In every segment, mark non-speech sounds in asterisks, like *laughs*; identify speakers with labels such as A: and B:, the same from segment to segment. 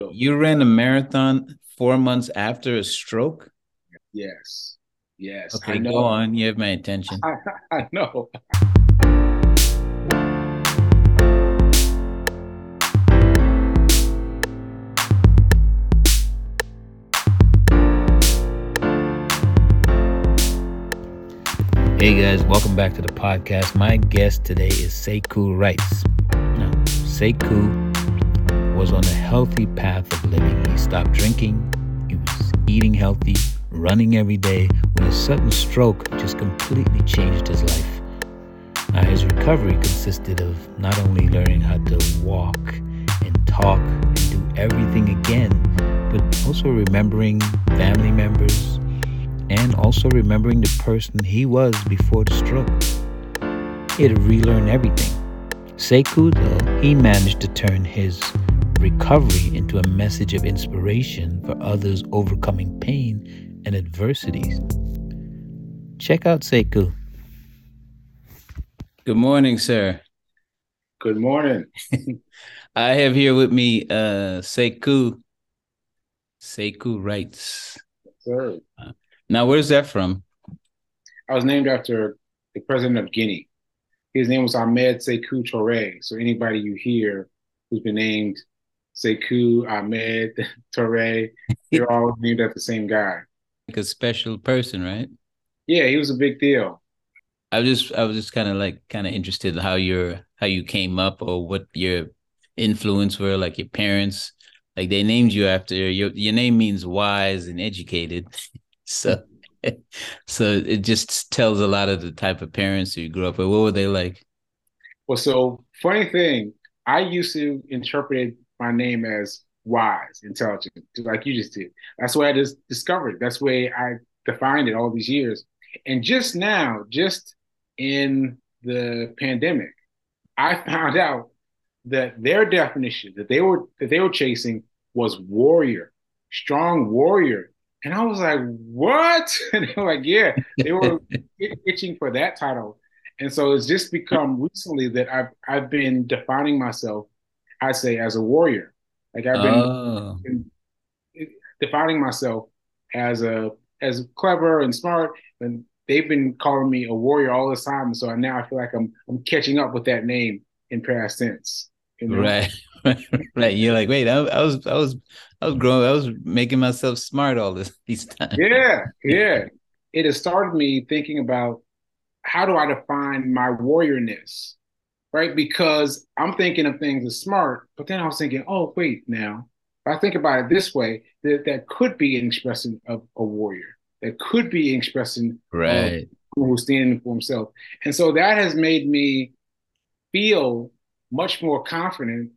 A: You ran a marathon four months after a stroke?
B: Yes. Yes.
A: Okay, go on. You have my attention.
B: I, *laughs* I know.
A: Hey guys, welcome back to the podcast. My guest today is Sekou Rice. Now, Sekou was on a healthy path of living. He stopped drinking, he was eating healthy, running every day, when a sudden stroke just completely changed his life. Now, his recovery consisted of not only learning how to walk and talk and do everything again, but also remembering family members and also remembering the person he was before the stroke. He had to relearn everything. Sekou, though, he managed to turn his recovery into a message of inspiration for others overcoming pain and adversities. Check out Sekou. Good morning, sir.
B: Good morning. *laughs*
A: I have here with me uh Sekou. Sekou Rice.
B: Sir.
A: Uh, now, where's that from?
B: I was named after the president of Guinea. His name was Ahmed Sekou Touré. So anybody you hear who's been named Sekou, Ahmed, *laughs* Touré. *laughs* They're all named after the same guy.
A: Like a special person, right?
B: Yeah, he was a big deal.
A: I was just I was just kind of like kind of interested in how your how you came up or what your influence were, like your parents. Like they named you after your your name means wise and educated. *laughs* so so it just tells a lot of the type of parents you grew up with. What were they like?
B: Well, so funny thing, I used to interpret my name as wise, intelligent, like you just did. That's why I just discovered it. That's the way I defined it all these years. And just now, just in the pandemic, I *laughs* found out that their definition that they were that they were chasing was warrior, strong warrior. And I was like, what? *laughs* And they were like, yeah, they were *laughs* itching for that title. And so it's just become recently that I've I've been defining myself I say as a warrior. Like I've been, oh. been, defining myself as a as clever and smart, and they've been calling me a warrior all this time. So now I feel like I'm I'm catching up with that name in past tense.
A: You know? Right. *laughs* right. You're like, wait, I, I, was I was I was growing, I was making myself smart all this *laughs* these times.
B: Yeah, yeah. It has started me thinking about how do I define my warriorness? Right? Because I'm thinking of things as smart, but then I was thinking, oh, wait, now, if I think about it this way, that, that could be an expression of a warrior. That could be an expression
A: right. of
B: who's standing for himself. And so that has made me feel much more confident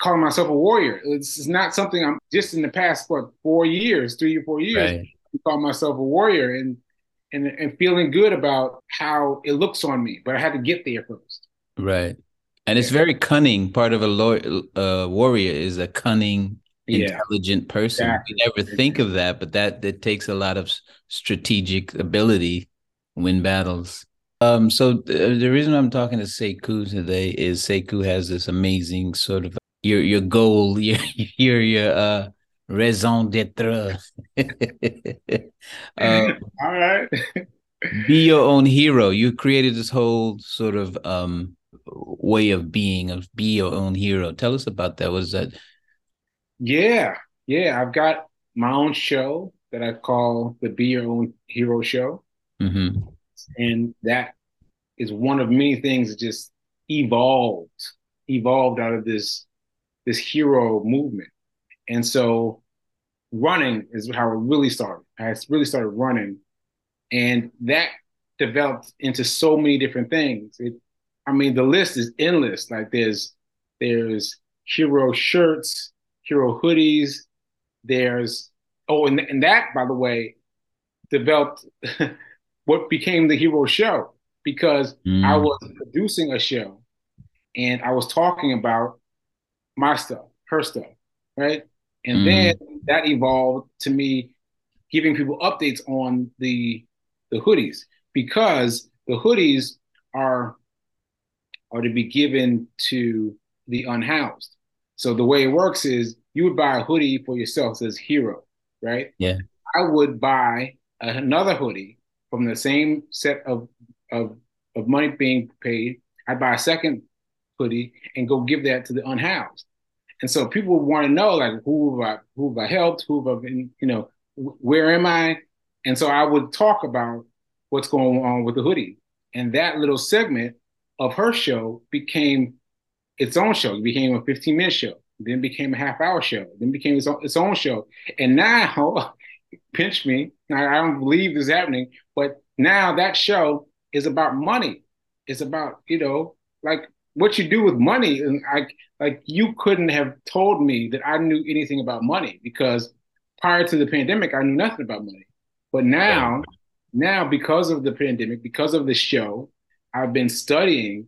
B: calling myself a warrior. It's not something I'm just in the past, what, four years, three or four years, right. I call myself a warrior and, and, and feeling good about how it looks on me. But I had to get there first.
A: Right. And it's very cunning. Part of a lawyer, uh, warrior is a cunning, intelligent person. Exactly. You never think of that, but that that takes a lot of strategic ability, win battles. Um, so th- the reason I'm talking to Sekou today is Sekou has this amazing sort of your your goal, *laughs* your your your uh raison d'être. *laughs* *laughs*
B: um, All right.
A: be your own hero. You created this whole sort of um way of being of be your own hero. Tell us about that. Was that
B: yeah yeah. I've got my own show that i call the be your own hero show.
A: Mm-hmm.
B: and that is one of many things that just evolved evolved out of this this hero movement. And so running is how it really started. I really started running. And that developed into so many different things. It I mean, the list is endless. Like there's there's hero shirts, hero hoodies. There's oh, and, and that by the way developed *laughs* what became the hero show because mm. I was producing a show and I was talking about my stuff, her stuff, right? And mm. then that evolved to me giving people updates on the the hoodies because the hoodies are are to be given to the unhoused. So the way it works is you would buy a hoodie for yourself says hero, right?
A: Yeah.
B: I would buy another hoodie from the same set of of of money being paid. I'd buy a second hoodie and go give that to the unhoused. And so people want to know like who have I who have I helped, who have I been, you know, where am I? And so I would talk about what's going on with the hoodie. And that little segment of her show became its own show. It became a 15 minute show, then became a half hour show, then became its own, its own show. And now, *laughs* pinch me, I, I don't believe this is happening, but now that show is about money. It's about, you know, like what you do with money. And I like you couldn't have told me that I knew anything about money because prior to the pandemic, I knew nothing about money. But now, now because of the pandemic, because of the show, I've been studying.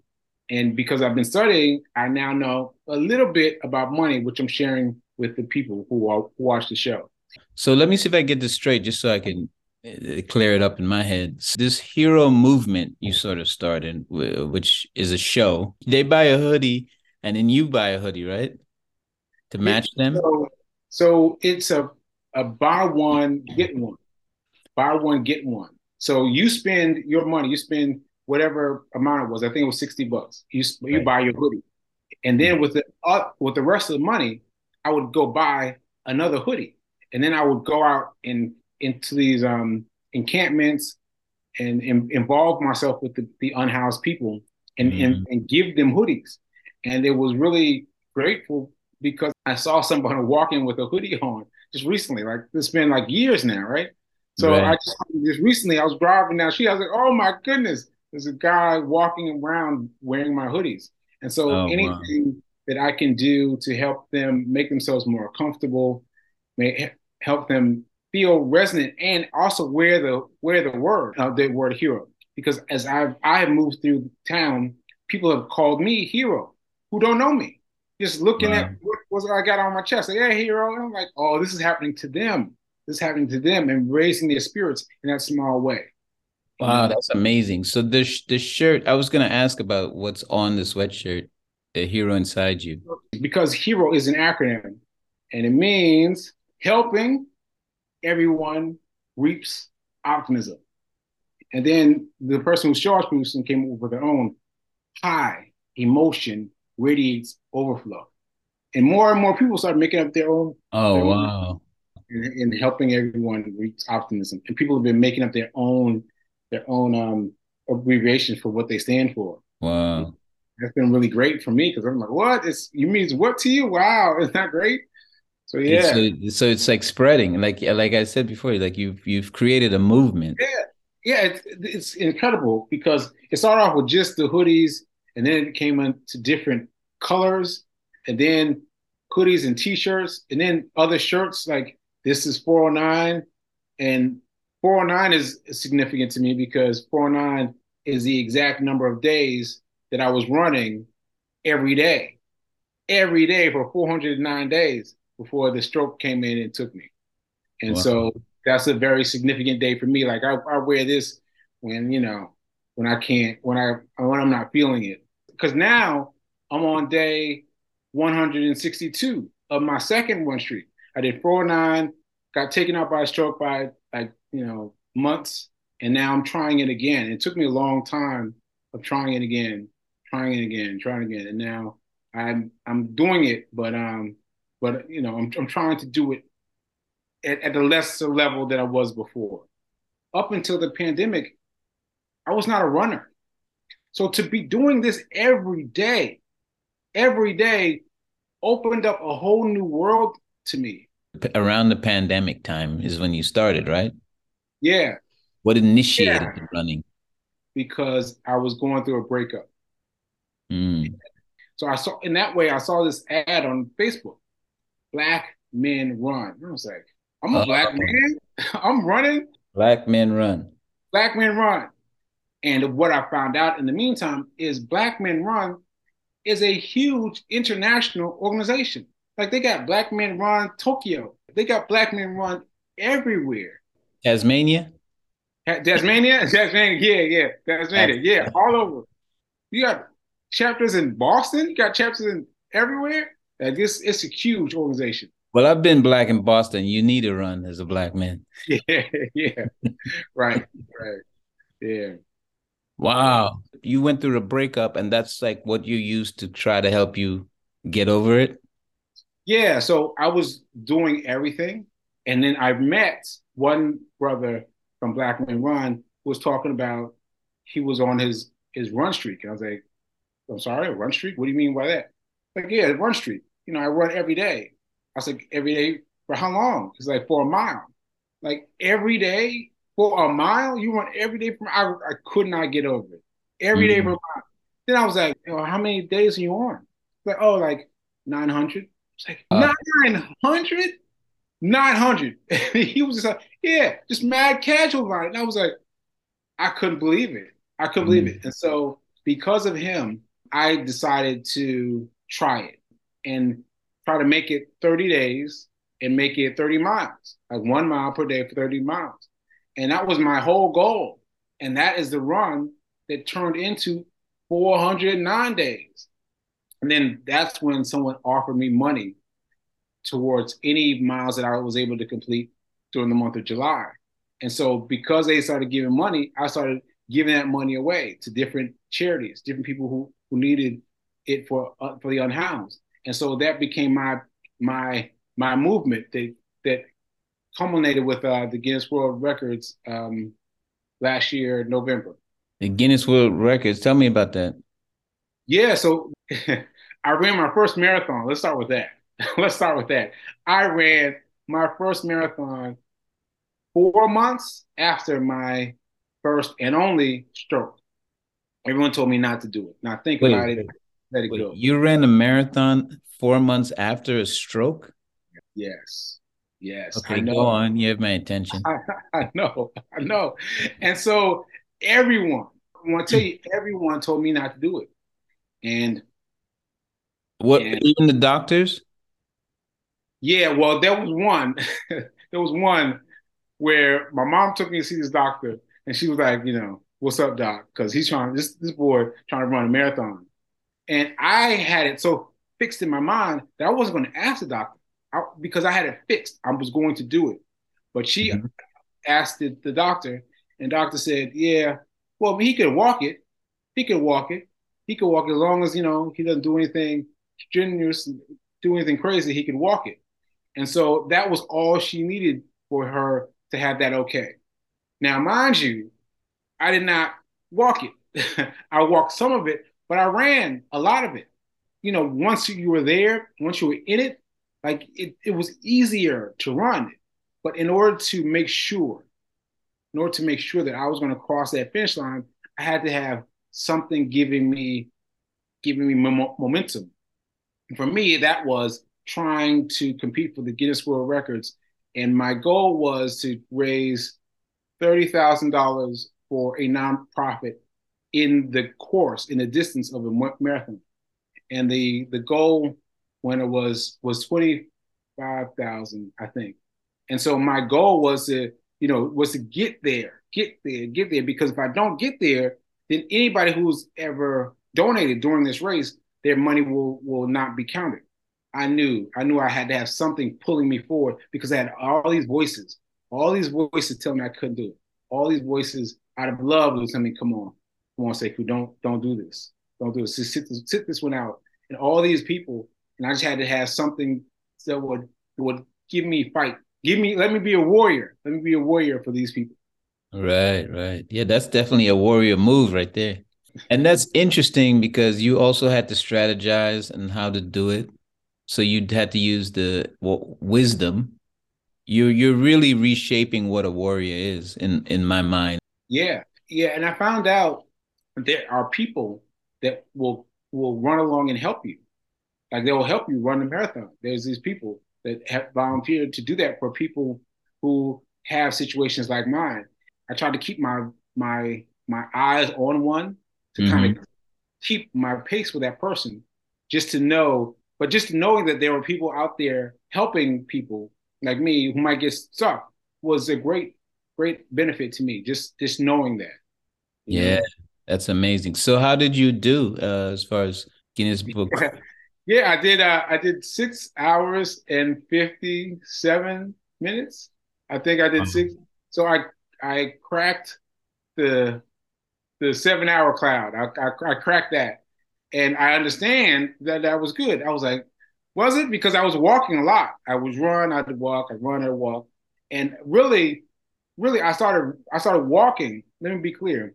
B: And because I've been studying, I now know a little bit about money, which I'm sharing with the people who, are, who watch the show.
A: So let me see if I get this straight, just so I can uh, clear it up in my head. This hero movement you sort of started, which is a show. They buy a hoodie, and then you buy a hoodie, right? To match them.
B: So, so it's a a buy one get one, buy one get one. So you spend your money, you spend whatever amount it was. I think it was sixty bucks. You you right. buy your hoodie, and then with the uh, with the rest of the money, I would go buy another hoodie, and then I would go out and into these um, encampments and, and, involve myself with the, the unhoused people and, mm-hmm. and, and give them hoodies. And it was really grateful because I saw somebody *laughs* walking with a hoodie on just recently. Like it's been like years now, right? So right. I just, just recently I was driving down She I was like, oh my goodness, there's a guy walking around wearing my hoodies. And so oh, anything wow. that I can do to help them make themselves more comfortable, may help them feel resonant and also wear the wear the word uh, the word hero because as I've I have moved through town, people have called me hero who don't know me, just looking wow. at what was I got on my chest, like, yeah, hero, and I'm like, oh, this is happening to them. This is happening to them, and raising their spirits in that small way.
A: Wow, that's amazing. So this this shirt, I was gonna ask about what's on the sweatshirt, the hero inside you.
B: Because hero is an acronym, and it means helping everyone reaps optimism. And then the person who's charge producing came up with their own high emotion radiates overflow. And more and more people started making up their own.
A: Oh,
B: their
A: wow.
B: and, helping everyone reach optimism. And people have been making up their own their own um, abbreviations for what they stand for.
A: Wow.
B: That's been really great for me because I'm like, what? It's you means what to you? Wow, isn't that great? So yeah.
A: So, so it's like spreading, like like I said before, like you've you've created a movement.
B: Yeah, yeah, it's, it's incredible because it started off with just the hoodies, and then it came into different colors, and then hoodies and t-shirts, and then other shirts like this is 409, and 409 is significant to me because 409 is the exact number of days that I was running every day, every day for 409 days before the stroke came in and took me. And wow. so that's a very significant day for me. Like I, I wear this when, you know, when I can't, when I, when I'm not feeling it. Cause now I'm on day 162 of my second one streak. I did 409, got taken out by a stroke by like, you know, months. And now I'm trying it again. It took me a long time of trying it again, trying it again, trying it again. And now I'm, I'm doing it, but, um, but you know, I'm, I'm trying to do it at, at a lesser level than I was before. Up until the pandemic, I was not a runner. So to be doing this every day, every day opened up a whole new world to me.
A: Around the pandemic time is when you started, right?
B: Yeah.
A: What initiated yeah. the running?
B: Because I was going through a breakup.
A: Mm.
B: So I saw in that way I saw this ad on Facebook black men run. I was like, I'm a uh, black man. *laughs* I'm running.
A: Black men run.
B: Black men run. And what I found out in the meantime is Black Men Run is a huge international organization. Like they got Black Men Run Tokyo. They got Black Men Run everywhere.
A: Tasmania?
B: Tasmania? *laughs* Tasmania, yeah, yeah. Tasmania, yeah, all over. You got chapters in Boston, you got chapters in everywhere. Like this, it's a huge organization.
A: Well, I've been black in Boston. You need to run as a black man. *laughs*
B: Yeah, yeah, right, right, yeah.
A: Wow, you went through a breakup, and that's like what you used to try to help you get over it.
B: Yeah, so I was doing everything, and then I met one brother from Black Men Run was talking about he was on his his run streak. And I was like, I'm sorry, run streak? What do you mean by that? Like, yeah, run streak. You know, I run every day. I was like, every day for how long? He's like, for a mile. Like every day for a mile, you run every day from I, I could not get over it. Every mm-hmm. day for a mile. Then I was like, you know, how many days are you on? Like, oh, like 900. It's like uh, 900? 900. *laughs* he was just like, yeah, just mad casual about it. And I was like, I couldn't believe it. I couldn't mm-hmm. believe it. And so because of him, I decided to try it and try to make it 30 days and make it 30 miles, like one mile per day for 30 miles. And that was my whole goal. And that is the run that turned into 409 days. And then that's when someone offered me money towards any miles that I was able to complete during the month of July. And so because they started giving money, I started giving that money away to different charities, different people who, who needed it for uh, for the unhoused. And so that became my my my movement that that culminated with uh, the Guinness World Records um, last year, November.
A: The Guinness World Records. Tell me about that.
B: Yeah, so *laughs* I ran my first marathon. Let's start with that. *laughs* Let's start with that. I ran my first marathon four months after my first and only stroke. Everyone told me not to do it. Not think wait, about it. Let it
A: wait,
B: go.
A: You ran a marathon four months after a stroke?
B: Yes. Yes.
A: Okay, go on. You have my attention.
B: I, *laughs* I know. I know. And so everyone, I want to tell you, everyone told me not to do it. And
A: what and, even the doctors?
B: Yeah, well, there was one. *laughs* there was one where my mom took me to see this doctor, and she was like, you know, what's up, doc? Because he's trying this this boy trying to run a marathon, and I had it so fixed in my mind that I wasn't going to ask the doctor I, because I had it fixed. I was going to do it, but she mm-hmm. asked the, the doctor, and doctor said, yeah, well, he could walk it. He could walk it. He could walk it as long as you know he doesn't do anything strenuous, do anything crazy. He could walk it. And so that was all she needed for her to have that okay. Now, mind you, I did not walk it. *laughs* I walked some of it, but I ran a lot of it. You know, once you were there, once you were in it, like it, it was easier to run. But in order to make sure, in order to make sure that I was going to cross that finish line, I had to have something giving me giving me momentum. And for me, that was trying to compete for the Guinness World Records. And my goal was to raise $30,000 for a nonprofit in the course, in the distance of a marathon. And the, the goal when it was was 25,000, I think. And so my goal was to, you know, was to get there, get there, get there. Because if I don't get there, then anybody who's ever donated during this race, their money will will not be counted. I knew, I knew I had to have something pulling me forward because I had all these voices, all these voices telling me I couldn't do it. All these voices out of love was telling me, come on, come on, Sekou, don't, don't do this. Don't do this. Just sit, this. sit this one out. And all these people, and I just had to have something that would, would give me fight. Give me, let me be a warrior. Let me be a warrior for these people.
A: Right, right. Yeah, that's definitely a warrior move right there. And that's interesting because you also had to strategize and how to do it so you had to use the well, wisdom. You're you're really reshaping what a warrior is in in my mind.
B: Yeah. Yeah. And i found out there are people that will will run along and help you. Like they will help you run the marathon. There's these people that have volunteered to do that for people who have situations like mine. I try to keep my my my eyes on one to mm-hmm. kind of keep my pace with that person just to know but just knowing that there were people out there helping people like me who might get stuck was a great, great benefit to me. Just just knowing that.
A: Yeah, know? that's amazing. So how did you do uh, as far as Guinness Book? *laughs*
B: Yeah, I did. Uh, I did six hours and fifty-seven minutes. I think I did uh-huh. six. So I I cracked the the seven-hour cloud. I, I I cracked that, and I understand that that was good. I was like, was it because I was walking a lot? I was run, I'd walk, I'd run, I'd walk, and really, really, I started I started walking. Let me be clear.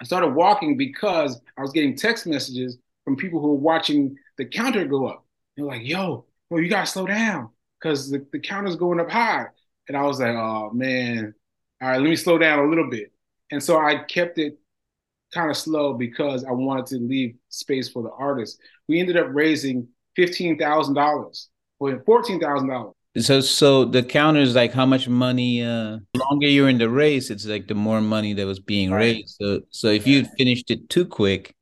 B: I started walking because I was getting text messages from people who were watching the counter go up. They're like, yo, well, you gotta slow down because the, the counter's going up high. And I was like, oh man, all right, let me slow down a little bit. And so I kept it kind of slow because I wanted to leave space for the artist. We ended up raising fifteen thousand dollars, or fourteen thousand dollars.
A: So, so the counter is like how much money? Uh, longer you're in the race, it's like the more money that was being right. raised. So, so if you finished it too quick,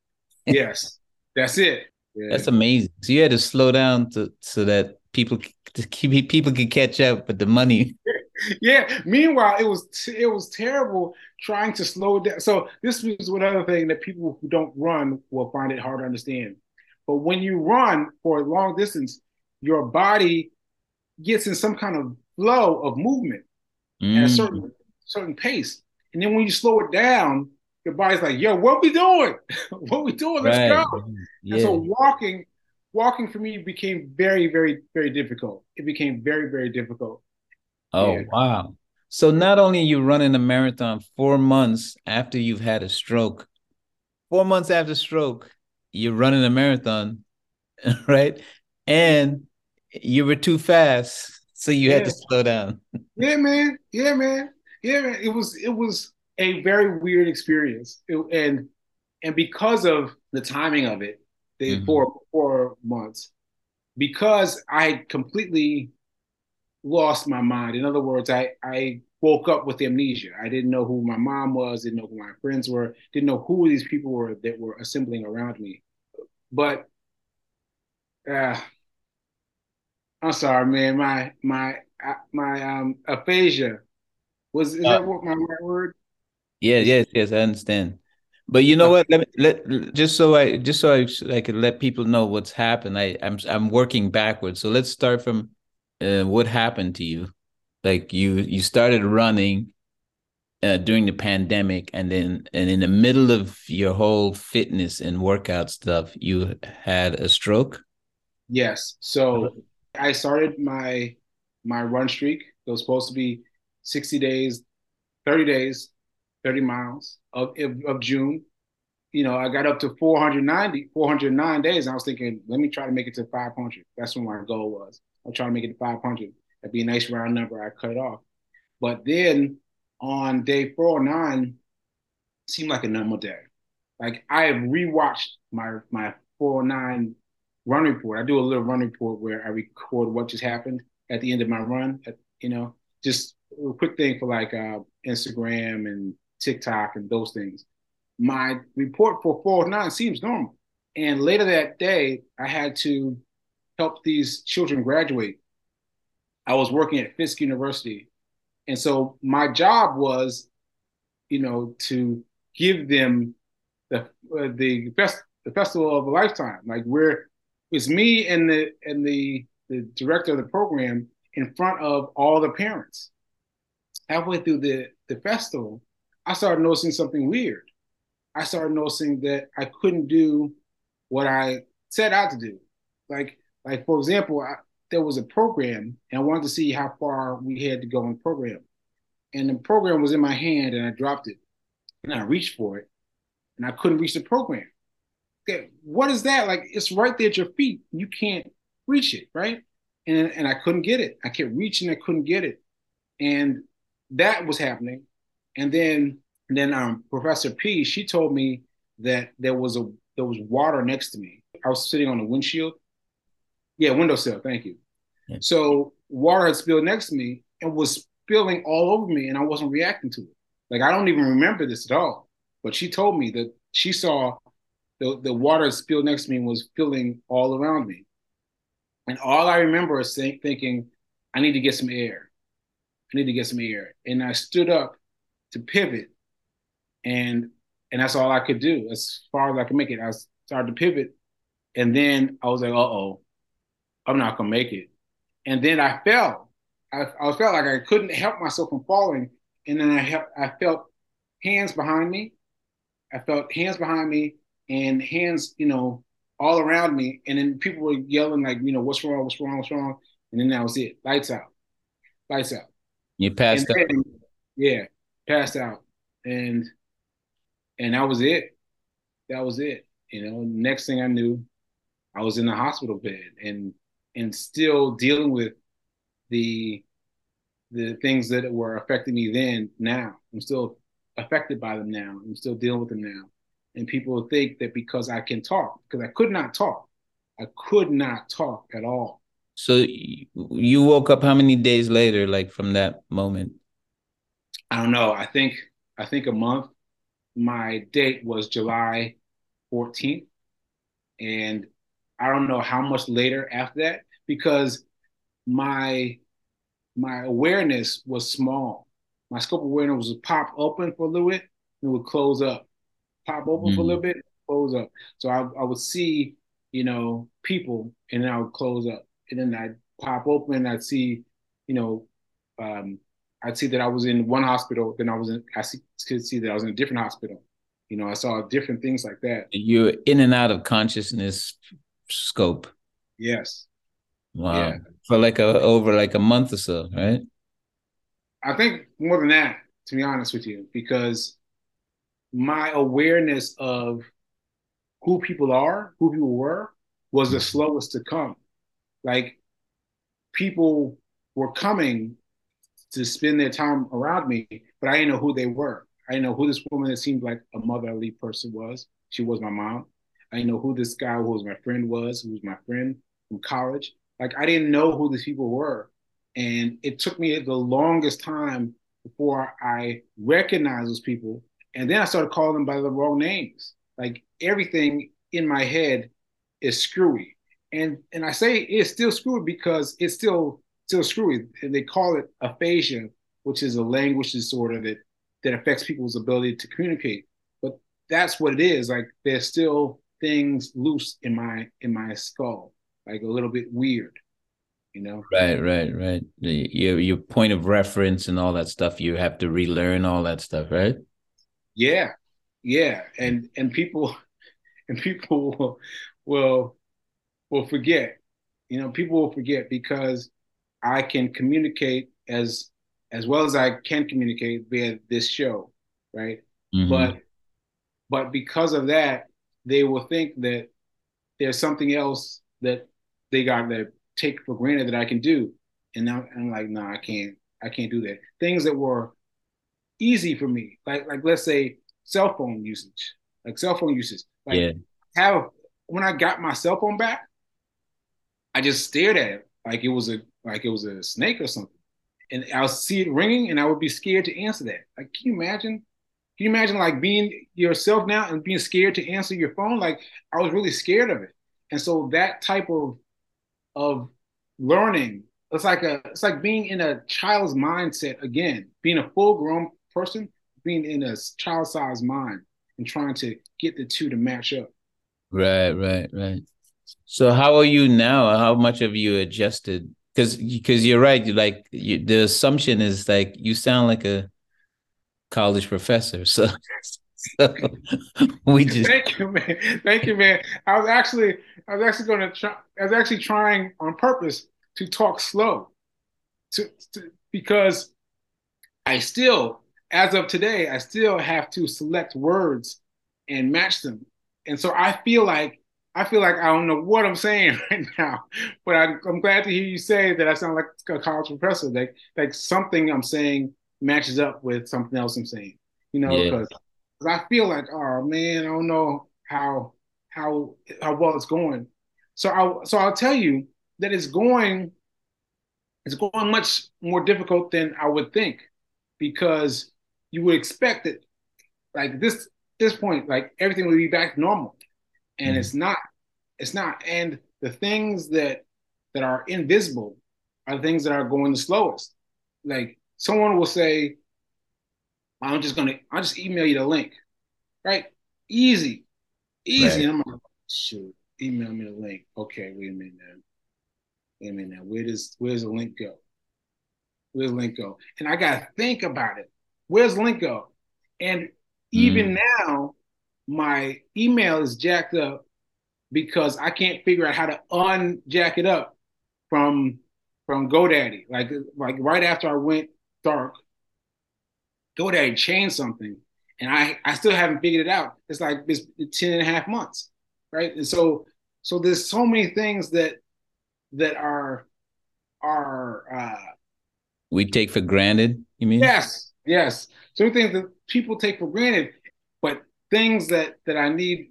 B: yes, that's it.
A: Yeah. That's amazing. So you had to slow down to so that people to keep people could catch up with the money.
B: yeah. Meanwhile, it was t- it was terrible trying to slow down. So this was one other thing that people who don't run will find it hard to understand. But when you run for a long distance, your body gets in some kind of flow of movement mm. at a certain mm. certain pace. And then when you slow it down, your body's like, yo, what we doing? *laughs* what we doing? Let's right. go. Yeah. And so walking, walking for me became very, very, very difficult. It became very, very difficult.
A: Oh wow. So not only you running a marathon four months after you've had a stroke, four months after stroke, you're running a marathon, *laughs* right? And you were too fast, so you yeah. had to slow down.
B: yeah, man. Yeah, man. Yeah, man. It was it was a very weird experience, it, and and because of the timing of it, the mm-hmm. four four months, because I completely lost my mind. In other words, I I woke up with amnesia. I didn't know who my mom was, didn't know who my friends were, didn't know who these people were that were assembling around me. But uh, I'm sorry, man. My my uh, my um aphasia was is uh, that what my right word?
A: Yeah, yes, yes, I understand. But you know what? Let me let just so I just so I, I could let people know what's happened. I I'm I'm working backwards. So let's start from uh, what happened to you. Like you you started running uh, during the pandemic, and then and in the middle of your whole fitness and workout stuff, you had a stroke.
B: Yes. So I started my my run streak. It was supposed to be 60 days, 30 days, 30 miles of, of June. You know, I got up to 490, 409 days. I was thinking, let me try to make it to 500. That's what my goal was. I'm trying to make it to 500. That'd be a nice round number. I cut it off. But then on day 409, seemed like a normal day. Like I have rewatched my my 409 run report. I do a little run report where I record what just happened at the end of my run. At, you know, just a quick thing for like uh, Instagram and TikTok and those things. My report for 409 seems normal. And later that day, I had to help these children graduate. I was working at Fisk University. And so my job was, you know, to give them the uh, the the festival of a lifetime. Like where it's me and the and the the director of the program in front of all the parents. Halfway through the the festival, I started noticing something weird. I started noticing that I couldn't do what I set out to do. Like, like for example, I, there was a program, and I wanted to see how far we had to go in the program. And the program was in my hand, and I dropped it, and I reached for it, and I couldn't reach the program. Okay, what is that? Like, it's right there at your feet. You can't reach it, right? And and I couldn't get it. I kept reaching, I couldn't get it, and that was happening. And then then um, Professor P, she told me that there was a there was water next to me. I was sitting on a windshield. Yeah, windowsill. Thank you. Yeah. So water had spilled next to me and was spilling all over me, and I wasn't reacting to it. Like I don't even remember this at all. But she told me that she saw the, the water spilled next to me and was filling all around me. And all I remember is think, thinking, I need to get some air. I need to get some air. And I stood up to pivot, and and that's all I could do as far as I could make it. I started to pivot, And then I was like, uh oh, I'm not gonna make it. And then I fell. I, I felt like I couldn't help myself from falling. And then I, I felt hands behind me. I felt hands behind me and hands, you know, all around me. And then people were yelling like, you know, what's wrong, what's wrong, what's wrong? And then that was it. Lights out. Lights out.
A: You passed
B: then, yeah, passed out. And and that was it. That was it. You know, next thing I knew, I was in the hospital bed and and still dealing with the the things that were affecting me then now. I'm still affected by them now. I'm still dealing with them now. And people think that because I can talk, because I could not talk. I could not talk at all.
A: So you woke up how many days later, like from that moment?
B: I don't know. I think I think a month. My date was July 14th. And I don't know how much later after that because my my awareness was small. My scope of awareness was pop open for a little bit and would close up. Pop open for a little bit, close up. So I, I would see, you know, people and then I would close up. And then I'd pop open, I'd see, you know, um, I'd see that I was in one hospital, then I was in, I see, could see that I was in a different hospital. You know, I saw different things like that.
A: You're in and out of consciousness scope.
B: Yes.
A: Wow.
B: Yeah.
A: For like a over like a month or so, right?
B: I think more than that, to be honest with you, because my awareness of who people are, who people were, was the slowest to come. Like people were coming to spend their time around me, but I didn't know who they were. I didn't know who this woman that seemed like a motherly person was. She was my mom. I didn't know who this guy who was my friend was, who was my friend from college. Like I didn't know who these people were. And it took me the longest time before I recognized those people. And then I started calling them by the wrong names. Like everything in my head is screwy. And and I say it's still screwy because it's still still screwy. And they call it aphasia, which is a language disorder that that affects people's ability to communicate. But that's what it is. Like there's still things loose in my in my skull, like a little bit weird, you know.
A: Right, right, right. Your your point of reference and all that stuff, you have to relearn all that stuff, right?
B: Yeah, yeah, and and people *laughs* and people will will, will forget. You know, people will forget because I can communicate as as well as I can communicate via this show, right?
A: Mhm.
B: But but because of that, they will think that there's something else that they got to take for granted that I can do, and now I'm like, no, I can't. I can't do that. Things that were easy for me, like like let's say cell phone usage, like cell phone usage. Like
A: Yeah.
B: have when I got my cell phone back, I just stared at it like it was a like it was a snake or something, and I'll see it ringing, and I would be scared to answer that. Like, can you imagine? Can you imagine like being yourself now and being scared to answer your phone? Like I was really scared of it, and so that type of of learning, it's like a it's like being in a child's mindset again, being a full grown person, being in a child sized mind and trying to get the two to match up.
A: Right, right, right. So how are you now? How much have you adjusted? Because because you're right. You like you, the assumption is like you sound like a college professor. *laughs* So, so we just
B: Thank you, man. Thank you, man. I was actually, I was actually going to try. I was actually trying on purpose to talk slow, to, to because I still, as of today, I still have to select words and match them, and so I feel like I feel like I don't know what I'm saying *laughs* right now. But I, I'm glad to hear you say that I sound like a college professor. Like like something I'm saying matches up with something else I'm saying. You know,
A: Yeah.
B: because I feel like, oh man, I don't know how how how well it's going. So I so I'll tell you that it's going it's going much more difficult than I would think because you would expect it like this this point like everything would be back normal and
A: Mhm.
B: it's not it's not and the things that that are invisible are the things that are going the slowest like someone will say i'm just gonna i'll just email you the link right easy easy
A: Right.
B: and i'm like shoot email me the link. Okay, wait a minute now. Wait a minute now. Where does where's the link go? Where's the link go? And I gotta think about it. Where's the link go? And even mm. now, my email is jacked up because I can't figure out how to unjack it up from from GoDaddy. Like like right after I went dark, GoDaddy changed something, and I I still haven't figured it out. It's like it's 10 and a half months, right? And so so there's so many things that that are are uh
A: we take for granted. You mean?
B: Yes, yes. So many things that people take for granted, but things that that I need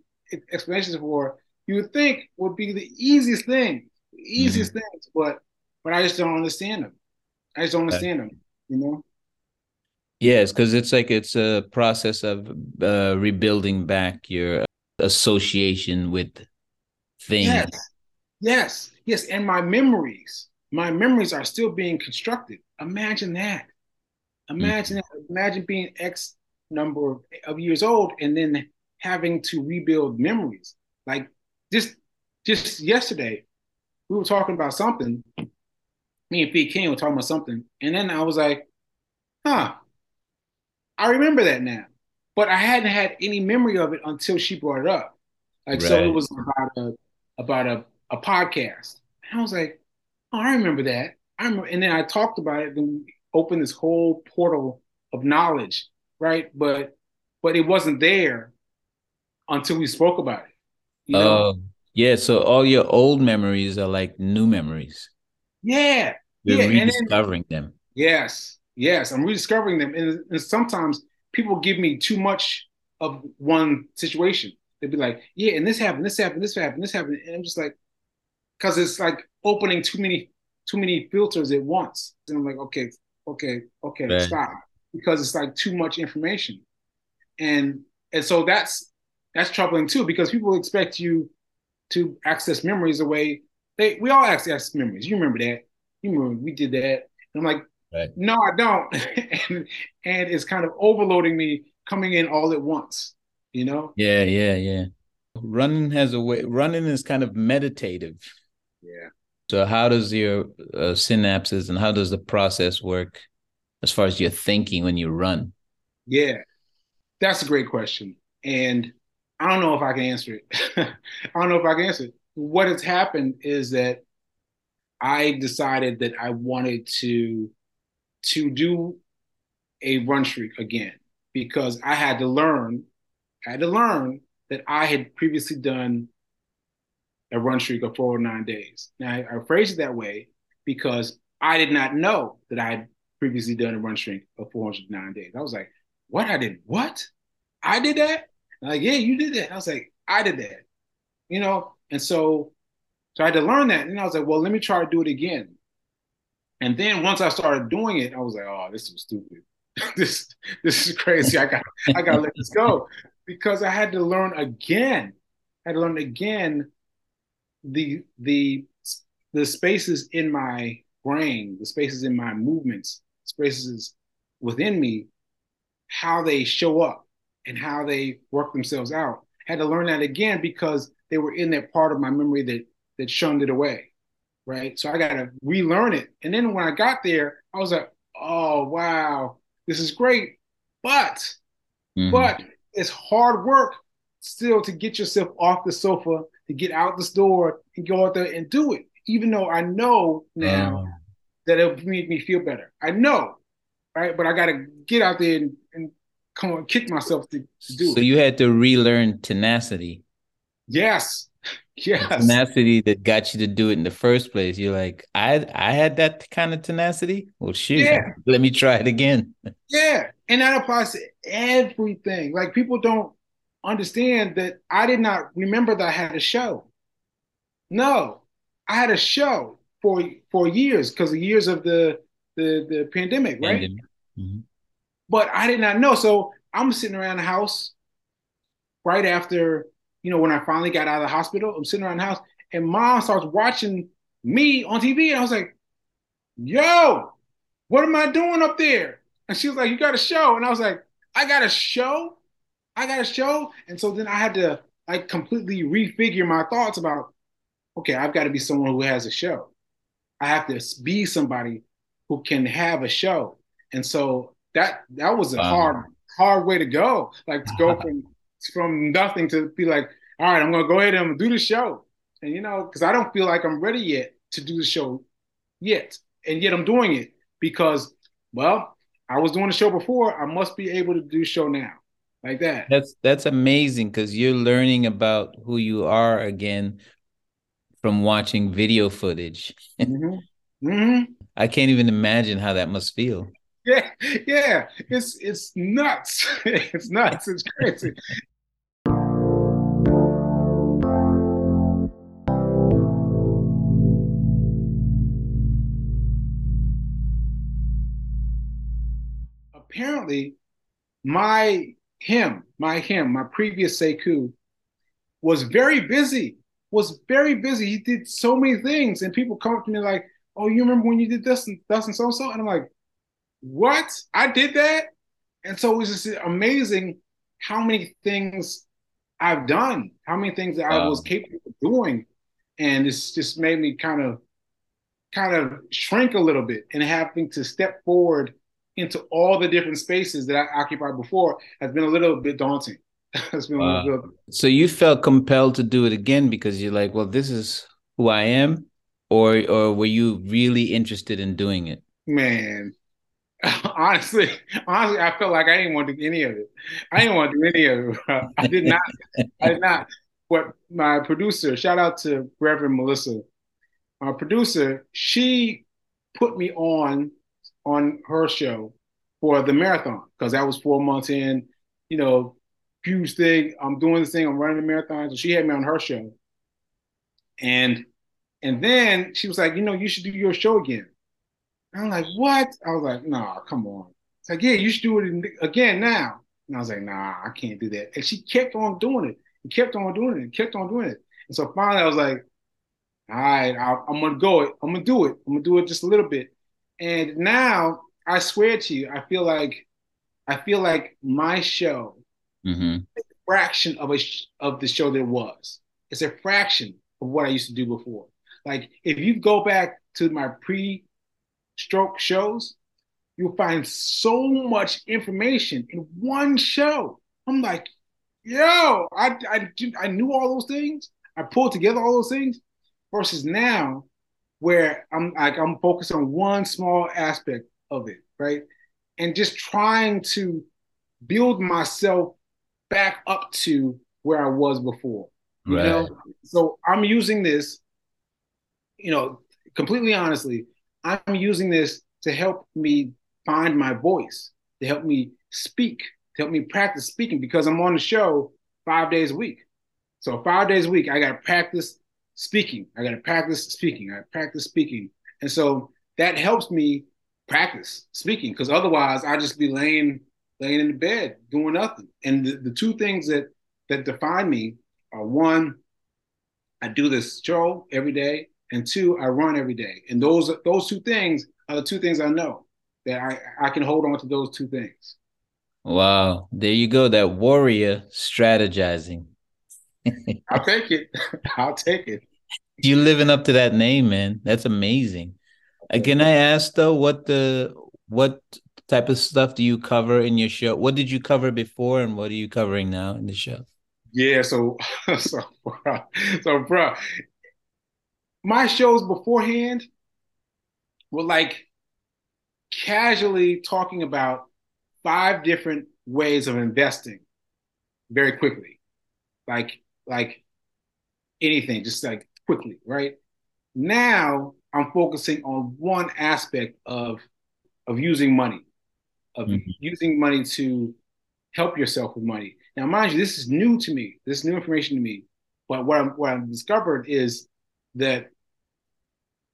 B: explanations for, you would think would be the easiest thing, the easiest mm-hmm. things, but but I just don't understand them. I just don't understand them. You know.
A: Yes, because it's like it's a process of uh, rebuilding back your association with things.
B: Yes, yes, yes, and my memories, my memories are still being constructed. Imagine that. Imagine mm-hmm. that. Imagine being X number of years old and then having to rebuild memories. Like just just yesterday, we were talking about something. Me and Pete King were talking about something, and then I was like, "Huh, I remember that now." But I hadn't had any memory of it until she brought it up. Like right. so, it was about a about a, a podcast, and I was like, "Oh, I remember that." I remember, and then I talked about it, and opened this whole portal of knowledge, right? But but it wasn't there until we spoke about it.
A: You know? Oh, yeah. So all your old memories are like new memories.
B: Yeah.
A: You're
B: yeah.
A: rediscovering
B: then,
A: them.
B: Yes. Yes. I'm rediscovering them. And, and sometimes people give me too much of one situation. They'd be like, yeah, and this happened, this happened, this happened, this happened. And I'm just like, because it's like opening too many, too many filters at once. And I'm like, okay, okay, okay, right. stop. Because it's like too much information. And and so that's that's troubling too, because people expect you to access memories the way they we all access memories. You remember that. You remember we did that. And I'm like, right. no, I don't. *laughs* and and it's kind of overloading me coming in all at once, you know?
A: Yeah, yeah, yeah. Running has a way running is kind of meditative.
B: Yeah.
A: So how does your uh, synapses and how does the process work as far as your thinking when you run?
B: Yeah, that's a great question. And I don't know if I can answer it. *laughs* I don't know if I can answer it. What has happened is that I decided that I wanted to to do a run streak again because I had to learn, I had to learn that I had previously done a run streak of 409 days. Now I, I phrase it that way because I did not know that I had previously done a run streak of 409 days. I was like, what? I did what? I did that? Like, yeah, you did that. I was like, I did that. You know, and so so I had to learn that. And I was like, well, let me try to do it again. And then once I started doing it, I was like, oh, this is stupid. *laughs* this this is crazy. I got I gotta let this go. Because I had to learn again. I had to learn again the the the spaces in my brain, the spaces in my movements, spaces within me, how they show up and how they work themselves out. Had to learn that again because they were in that part of my memory that that shunned it away. Right. So I gotta relearn it. And then when I got there, I was like, oh wow, this is great. But mm-hmm. but it's hard work still to get yourself off the sofa to get out the store and go out there and do it, even though I know now oh. that it'll make me feel better. I know, right? But I got to get out there and come on, kick myself to, to do
A: so it. So you had to relearn tenacity.
B: Yes. Yes. The
A: tenacity that got you to do it in the first place. You're like, I I had that kind of tenacity. Well, shit. Yeah. *laughs* Let me try it again.
B: Yeah. And that applies to everything. Like people don't understand that I did not remember that I had a show. No, I had a show for for years because of years of the the the pandemic, right? Pandemic. Mm-hmm. But I did not know. So I'm sitting around the house right after, you know, when I finally got out of the hospital. I'm sitting around the house, and mom starts watching me on TV, and I was like, "Yo, what am I doing up there?" And she was like, "You got a show," and I was like, "I got a show." I got a show. And so then I had to like completely refigure my thoughts about, okay, I've got to be someone who has a show. I have to be somebody who can have a show. And so that that was a wow. hard hard way to go. Like to go *laughs* from from nothing to be like, all right, I'm gonna go ahead and do the show. And you know, because I don't feel like I'm ready yet to do the show yet. And yet I'm doing it because, well, I was doing the show before. I must be able to do the show now. Like that.
A: That's that's amazing because you're learning about who you are again from watching video footage. *laughs*
B: Mm-hmm. Mm-hmm.
A: I can't even imagine how that must feel.
B: Yeah, yeah, it's it's nuts. *laughs* it's nuts. It's crazy. Apparently, my him, my him, my previous Sekou was very busy was very busy. He did so many things, and people come up to me like, "Oh, you remember when you did this and this and so and so?" And I'm like, "What? I did that?" And so it was just amazing how many things I've done, how many things that I was um, capable of doing, and it's just made me kind of, kind of shrink a little bit, and having to step forward into all the different spaces that I occupied before has been a little bit daunting. *laughs*
A: wow. So you felt compelled to do it again because you're like, well, this is who I am, or or were you really interested in doing it?
B: Man, *laughs* honestly, honestly, I felt like I didn't want to do any of it. I didn't want to do any of it. I did not. I did not. But my producer, shout out to Reverend Melissa, my producer, she put me on on her show for the marathon because that was four months in. You know, huge thing. I'm doing this thing. I'm running the marathon. So she had me on her show, and and then she was like, you know, you should do your show again. And I'm like, what? I was like, nah, come on. It's like, yeah, you should do it again now. And I was like, nah, I can't do that. And she kept on doing it, and kept on doing it, and kept on doing it. And so finally, I was like, all right, I, I'm gonna go it. I'm gonna do it. I'm gonna do it just a little bit. And now, I swear to you, I feel like, I feel like my show
A: mm-hmm.
B: a fraction of a of the show there was. It's a fraction of what I used to do before. Like if you go back to my pre-stroke shows, you'll find so much information in one show. I'm like, yo, I I, I knew all those things. I pulled together all those things. Versus now, where I'm like I'm focused on one small aspect of it, right? And just trying to build myself back up to where I was before. You right. know? So I'm using this, you know, completely honestly, I'm using this to help me find my voice, to help me speak, to help me practice speaking because I'm on the show five days a week. So five days a week, I gotta practice speaking. I gotta practice speaking. I practice speaking. And so that helps me practice speaking because otherwise I just be laying laying in the bed doing nothing. And the, the two things that that define me are one, I do this show every day, and two, I run every day. And those those two things are the two things I know that I, I can hold on to those two things.
A: Wow. There you go. That warrior strategizing.
B: I'll *laughs* take it. *laughs* I'll take it.
A: You living up to that name, man. That's amazing. Uh, can I ask though what the what type of stuff do you cover in your show? What did you cover before, and what are you covering now in the show?
B: Yeah, so *laughs* so so bro, my shows beforehand were like casually talking about five different ways of investing very quickly, like like anything, just like quickly, right? Now I'm focusing on one aspect of of using money of mm-hmm. using money to help yourself with money. Now, mind you, this is new to me. This is new information to me. But what I'm what I've discovered is that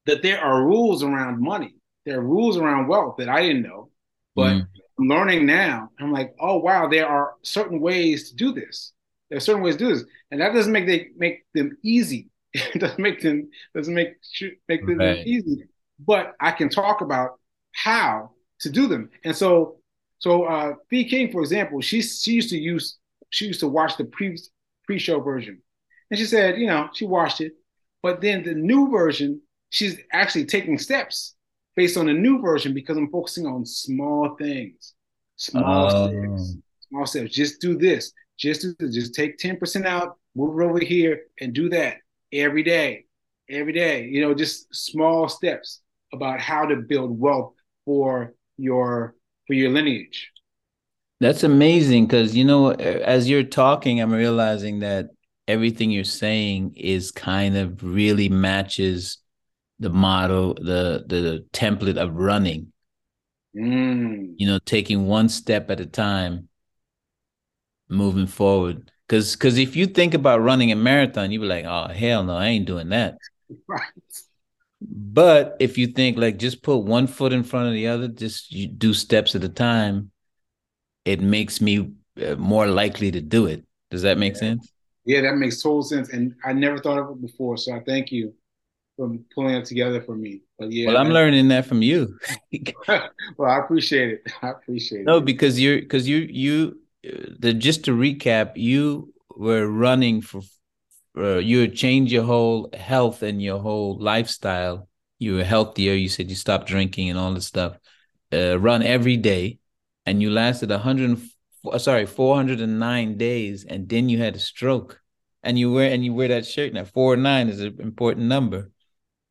B: that there are rules around money. There are rules around wealth that I didn't know, but mm. I'm learning now. I'm like, oh wow, there are certain ways to do this. There are certain ways to do this, and that doesn't make they make them easy. *laughs* it doesn't make them doesn't make make them right. easy. But I can talk about how to do them. And so, so uh, Fee King, for example, she she used to use she used to watch the pre pre-show version. And she said, you know, she watched it, but then the new version, she's actually taking steps based on a new version because I'm focusing on small things, small oh. steps, small steps. Just do this. Just do this. Just take 10% out, move it over here, and do that every day, every day. You know, just small steps about how to build wealth for your for your lineage.
A: That's amazing because you know, as you're talking, I'm realizing that everything you're saying is kind of really matches the model, the the template of running.
B: Mm.
A: You know, taking one step at a time, moving forward. Because because if you think about running a marathon, you be like, oh hell no, I ain't doing that. *laughs*
B: Right.
A: But if you think like just put one foot in front of the other, just you do steps at a time, it makes me uh, more likely to do it. Does that make
B: yeah.
A: sense?
B: Yeah, that makes total sense. And I never thought of it before. So I thank you for pulling it together for me. But yeah.
A: Well, I'm learning that from you. *laughs*
B: well, I appreciate it. I appreciate
A: no,
B: it.
A: No, because you're because you you the just to recap, you were running for uh, you had changed your whole health and your whole lifestyle. You were healthier. You said you stopped drinking and all this stuff. Uh, run every day, and you lasted 100 sorry 409 days, and then you had a stroke. And you wear and you wear that shirt now. Four nine is an important number.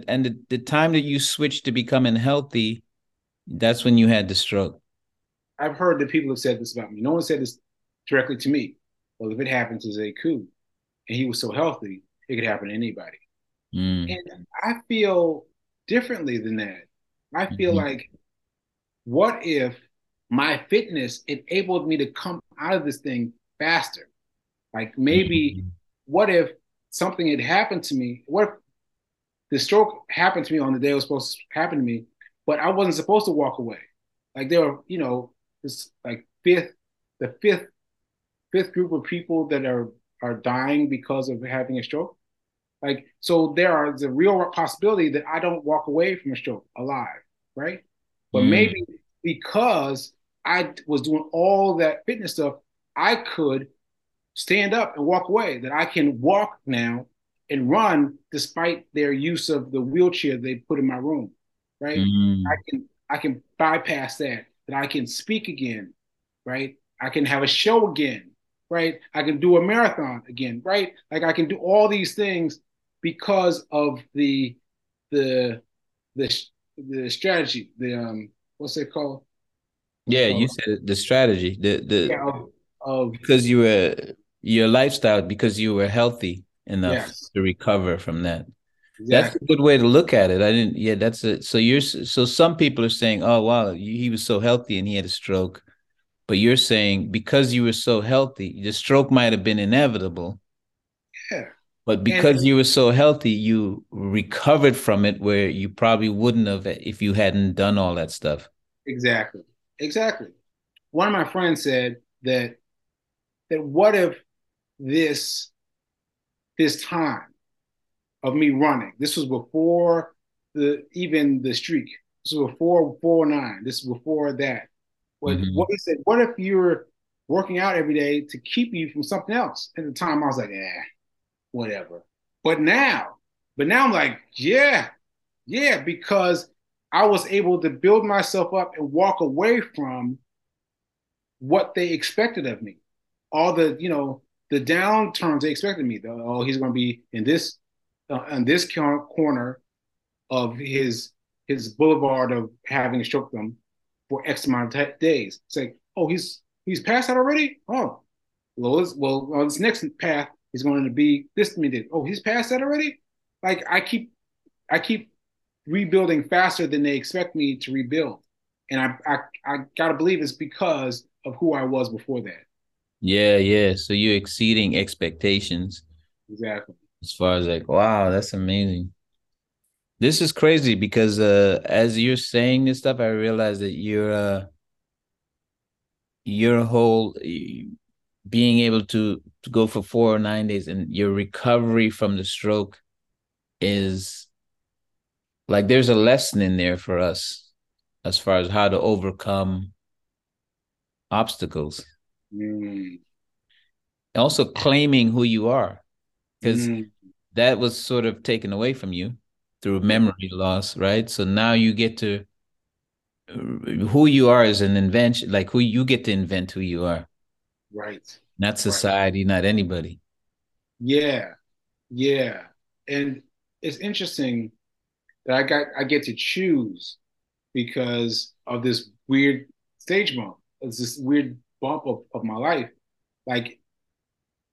A: And the, the time that you switched to becoming healthy, that's when you had the stroke.
B: I've heard that people have said this about me. No one said this directly to me. Well, if it happened to Sekou and he was so healthy, it could happen to anybody.
A: Mm.
B: And I feel differently than that. I feel mm-hmm. like, what if my fitness enabled me to come out of this thing faster? Like maybe, mm-hmm. what if something had happened to me? What if the stroke happened to me on the day it was supposed to happen to me, but I wasn't supposed to walk away? Like there were, you know, this like fifth, the fifth, fifth group of people that are are dying because of having a stroke. Like so, there are the real possibility that I don't walk away from a stroke alive, right? But mm. maybe because I was doing all that fitness stuff, I could stand up and walk away. That I can walk now and run despite their use of the wheelchair they put in my room, right?
A: Mm.
B: I can I can bypass that that I can speak again, right? I can have a show again, right? I can do a marathon again, right? Like I can do all these things because of the the the the strategy, the um what's it called?
A: Yeah, you said the strategy, the the
B: yeah, of, of,
A: because you were your lifestyle because you were healthy enough
B: yes.
A: to recover from that.
B: Exactly.
A: That's a good way to look at it. I didn't. Yeah, that's it. So you're so some people are saying, "Oh wow, he was so healthy and he had a stroke," but you're saying because you were so healthy, the stroke might have been inevitable.
B: Yeah.
A: But because and, you were so healthy, you recovered from it where you probably wouldn't have if you hadn't done all that stuff.
B: Exactly. Exactly. One of my friends said that that what if this this time of me running. This was before the even the streak. This was before four nine. This was before that. What mm-hmm. what he said, what if you're working out every day to keep you from something else? At the time I was like, eh, whatever. But now, but now I'm like, yeah, yeah, because I was able to build myself up and walk away from what they expected of me. All the, you know, the downturns they expected me. The, oh, he's going to be in this uh, on this corner of his his boulevard of having struck them for X amount of days. It's like, oh, he's he's passed that already. Oh, well, this, well, on this next path is going to be this many Oh, he's passed that already. Like I keep I keep rebuilding faster than they expect me to rebuild, and I I, I gotta believe it's because of who I was before that.
A: Yeah, yeah. So you're exceeding expectations.
B: Exactly
A: as far as like wow that's amazing this is crazy because uh as you're saying this stuff i realize that you're uh your whole being able to to go for four or nine days and your recovery from the stroke is like there's a lesson in there for us as far as how to overcome obstacles
B: mm.
A: also claiming who you are because mm. that was sort of taken away from you through memory loss right? So now you get to who you are is an invention like who you get to invent who you are.
B: Right.
A: Not society right. not anybody.
B: Yeah. Yeah. And it's interesting that i got i get to choose because of this weird stage bump it's this weird bump of, of my life like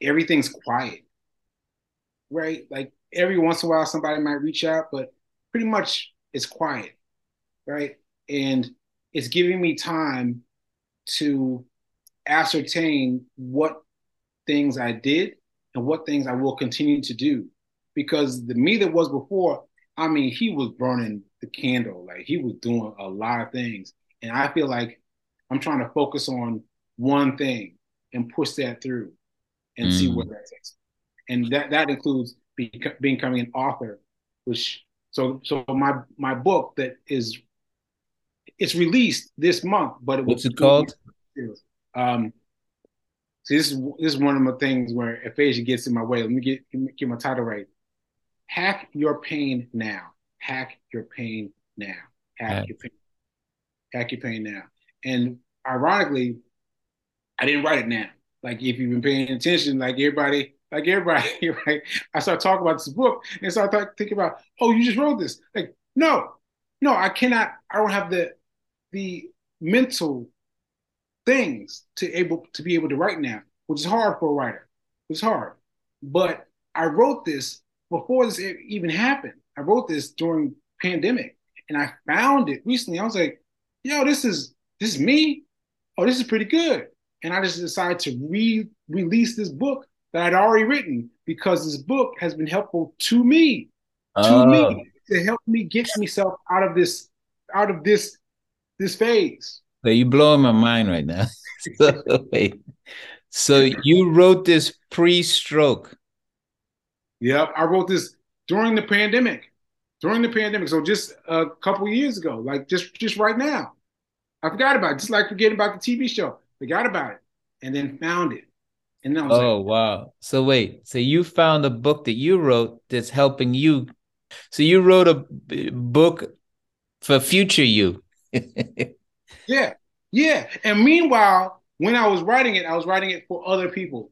B: everything's quiet right like every once in a while somebody might reach out but pretty much it's quiet right and it's giving me time to ascertain what things I did and what things I will continue to do. Because the me that was before, I mean, he was burning the candle, like he was doing a lot of things. And I feel like I'm trying to focus on one thing and push that through and mm. see where that takes. And that that includes be, becoming an author, which so so my my book that is it's released this month, but it
A: what's it called?
B: Um, see, this is this is one of the things where aphasia gets in my way. Let me get get my title right. Hack your pain now. Hack your pain now. Hack your pain. Hack your pain now. And ironically, I didn't write it now. Like if you've been paying attention, like everybody, like everybody, *laughs* right? I start talking about this book and start thinking about, oh, you just wrote this. Like, no, no, I cannot. I don't have the the mental things to able to be able to write now, which is hard for a writer. It's hard. But I wrote this before this even happened. I wrote this during pandemic and I found it recently. I was like, yo, this is this is me. Oh, this is pretty good. And I just decided to re-release this book that I'd already written because this book has been helpful to me, to me, oh. to help me get myself out of this, out of this this phase.
A: So you're blowing my mind right now. *laughs* so, wait. So you wrote this pre-stroke.
B: Yep, I wrote this during the pandemic. During the pandemic, so just a couple years ago, like just just right now, I forgot about it. Just like forgetting about the TV show, forgot about it, and then found it.
A: And then oh like, oh wow! So wait, so you found a book that you wrote that's helping you. So you wrote a book for future you. *laughs*
B: yeah, yeah. And meanwhile, when I was writing it, I was writing it for other people.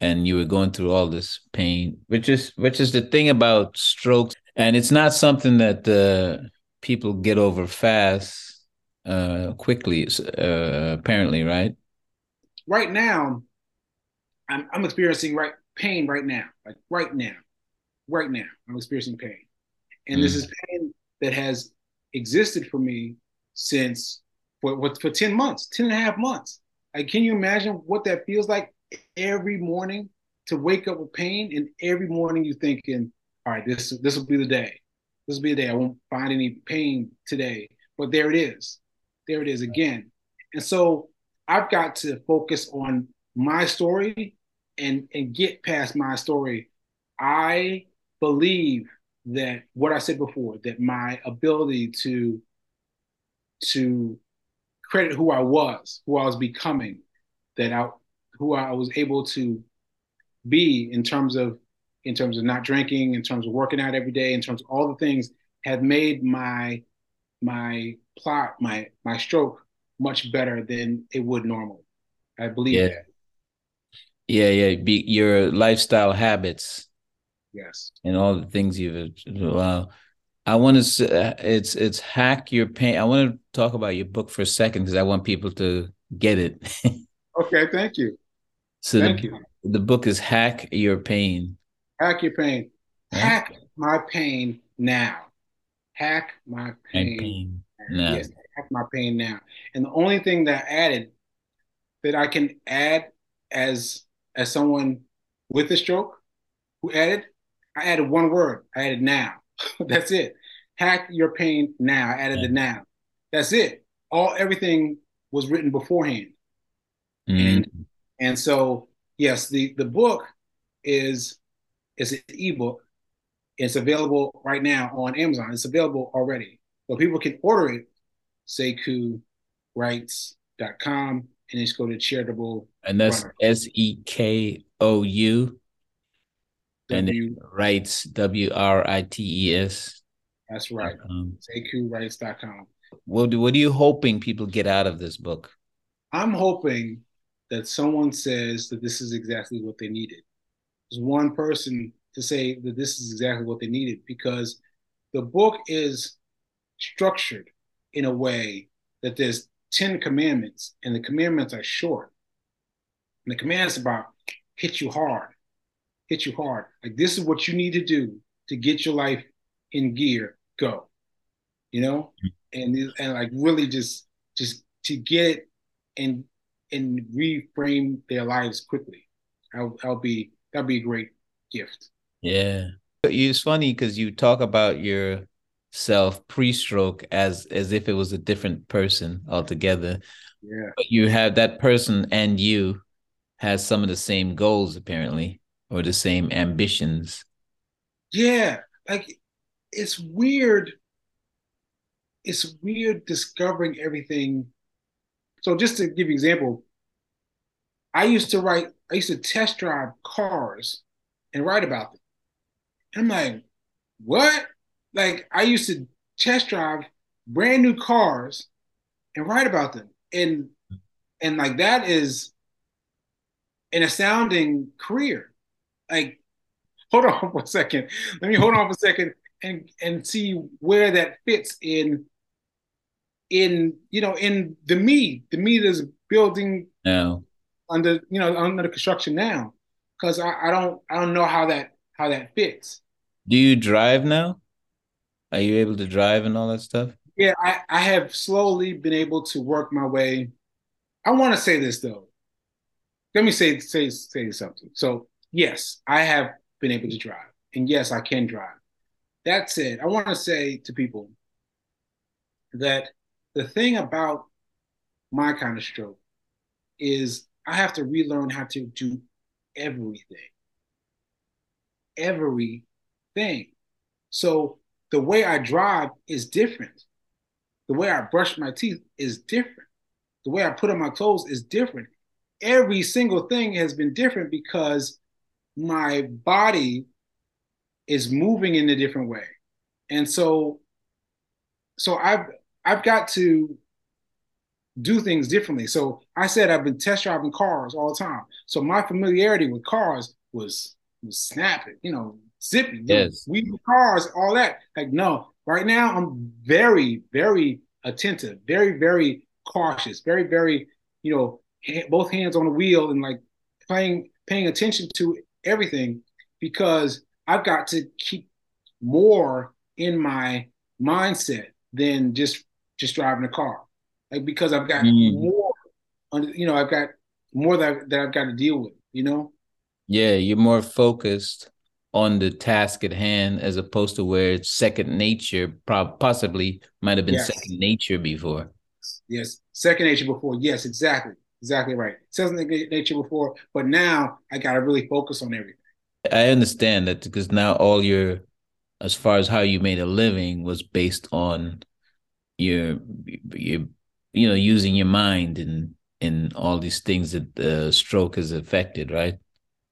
A: And you were going through all this pain, which is which is the thing about strokes, and it's not something that uh, people get over fast, uh, quickly. Uh, apparently, right?
B: Right now, I'm I'm experiencing right pain right now, like right now, right now. I'm experiencing pain, and mm. this is pain that has existed for me since for, what for 10 months, 10 and a half months. Like, can you imagine what that feels like every morning to wake up with pain and every morning you thinking, all right, this this will be the day. This will be the day. I won't find any pain today. But there it is. There it is again. And so I've got to focus on my story and and get past my story. I believe that what I said before, that my ability to to credit who I was, who I was becoming, that I who I was able to be in terms of in terms of not drinking, in terms of working out every day, in terms of all the things have made my my plot, my my stroke much better than it would normally. I believe
A: yeah.
B: that.
A: Yeah, yeah. Be your lifestyle habits
B: Yes.
A: And all the things you've wow. I want to it's it's hack your pain. I want to talk about your book for a second because I want people to get it. *laughs*
B: okay, thank you.
A: So thank the, you. The book is Hack Your Pain.
B: Hack your pain. Hack my pain now. Hack my pain. pain now. Yes, hack my pain now. And the only thing that I added that I can add as as someone with a stroke who added I added one word. I added now. *laughs* That's it. Hack your pain now. I added yeah. the now. That's it. All everything was written beforehand. Mm-hmm. And and so yes, the the book is is an ebook. It's available right now on Amazon. It's available already. So people can order it, sekouwrites.com. and just go to charitable.
A: And that's S E K O U. And Writes W R I T E S.
B: That's right. Um, SekouWrites.com.
A: What do, what are you hoping people get out of this book?
B: I'm hoping that someone says that this is exactly what they needed. There's one person to say that this is exactly what they needed because the book is structured in a way that there's 10 commandments and the commandments are short. And the commandments about hit you hard, hit you hard. Like this is what you need to do to get your life in gear, go. You know? Mm-hmm. And and like really just just to get it and and reframe their lives quickly. I'll, I'll be that'll be a great gift.
A: Yeah. It's funny because you talk about your self pre-stroke as as if it was a different person altogether.
B: Yeah.
A: But you have that person and you has some of the same goals apparently or the same ambitions.
B: Yeah. Like it's weird. It's weird discovering everything. So just to give you an example, I used to write, I used to test drive cars and write about them. I'm like, what? Like I used to test drive brand new cars and write about them. And and like that is an astounding career. Like, *laughs* hold on for a second. Let me hold on for a second and and see where that fits in in you know in the me the me that's building
A: now
B: under you know under the construction now because I, I don't I don't know how that how that fits.
A: Do you drive now? Are you able to drive and all that stuff?
B: Yeah, I, I have slowly been able to work my way. I want to say this though. Let me say say say something. So yes, I have been able to drive, and yes, I can drive. That said, I want to say to people that the thing about my kind of stroke is I have to relearn how to do everything. Everything. So the way I drive is different. The way I brush my teeth is different. The way I put on my clothes is different. Every single thing has been different because my body is moving in a different way. And so so I've I've got to do things differently. So I said I've been test driving cars all the time. So my familiarity with cars was was snapping, you know, zippy,
A: yes.
B: we cars, all that. Like no, right now I'm very, very attentive, very, very cautious, very, very, you know, both hands on the wheel and like paying paying attention to everything because I've got to keep more in my mindset than just just driving a car. Like because I've got mm. more, you know, I've got more that that I've got to deal with. You know.
A: Yeah, you're more focused on the task at hand as opposed to where it's second nature. possibly might have been yes. second nature before.
B: Yes, second nature before. Yes, exactly, exactly right. Second nature before, but now I got to really focus on everything.
A: I understand that because now all your, as far as how you made a living, was based on your your you know using your mind and and all these things that the stroke has affected, right?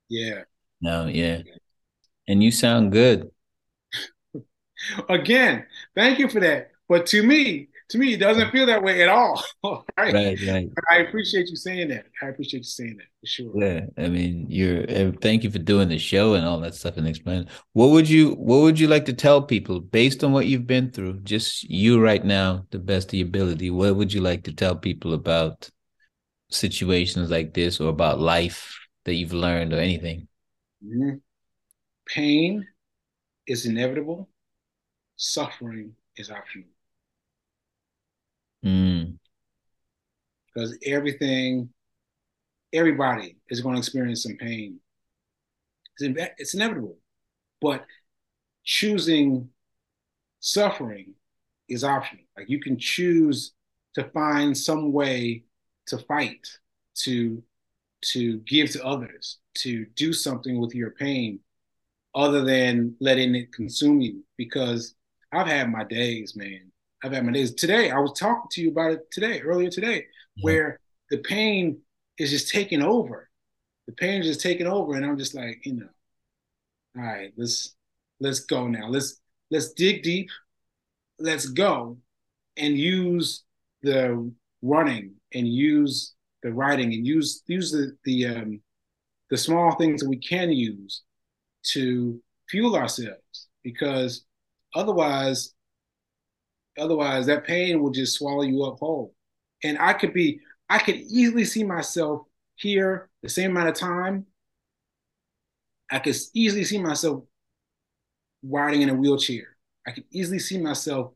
B: Yeah.
A: No, yeah. And you sound good. *laughs*
B: Again, thank you for that. But to me, to me, it doesn't feel that way at all. *laughs*
A: right? right, right.
B: I appreciate you saying that. I appreciate you saying that for sure.
A: Yeah, I mean, you're. Eh, thank you for doing the show and all that stuff and explaining. What would you What would you like to tell people based on what you've been through? Just you right now, the best of your ability. What would you like to tell people about situations like this, or about life that you've learned, or anything?
B: Mm-hmm. Pain is inevitable. Suffering is optional.
A: Mm.
B: Because everything, everybody is going to experience some pain. It's, it's inevitable. But choosing suffering is optional. Like you can choose to find some way to fight, to to give to others, to do something with your pain other than letting it consume you. Because I've had my days, man, I've had my days. Today, I was talking to you about it today, earlier today, mm-hmm. where the pain is just taking over. The pain is just taking over, and I'm just like, you know, all right, let's let's go now. Let's let's dig deep. Let's go and use the running and use the writing and use use the the um, the small things that we can use to fuel ourselves because otherwise otherwise that pain will just swallow you up whole. And i could be i could easily see myself here the same amount of time. I could easily see myself riding in a wheelchair. I could easily see myself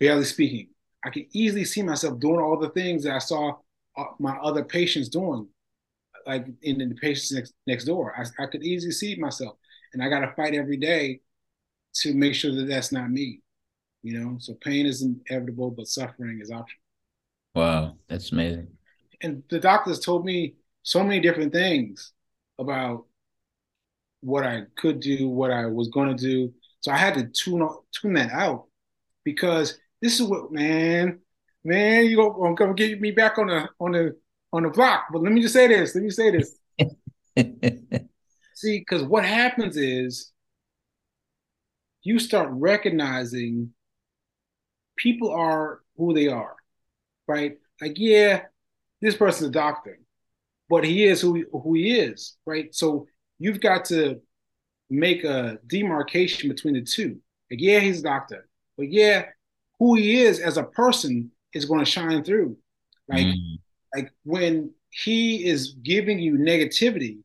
B: barely speaking. I could easily see myself doing all the things that i saw Uh, my other patients doing like in the patients next next door. I, I could easily see myself and i got to fight every day to make sure that that's not me you know? So pain is inevitable but suffering is optional.
A: Wow that's amazing.
B: And the doctors told me so many different things about what i could do what i was going to do. So i had to tune tune that out because this is what man man you gonna come get me back on the on the on the block but let me just say this let me say this *laughs* see because what happens is you start recognizing people are who they are, right? Like, yeah, this person's a doctor, but he is who who he is, right? So you've got to make a demarcation between the two. Like, yeah, he's a doctor, but yeah, who he is as a person is going to shine through. Like, mm. like when he is giving you negativity,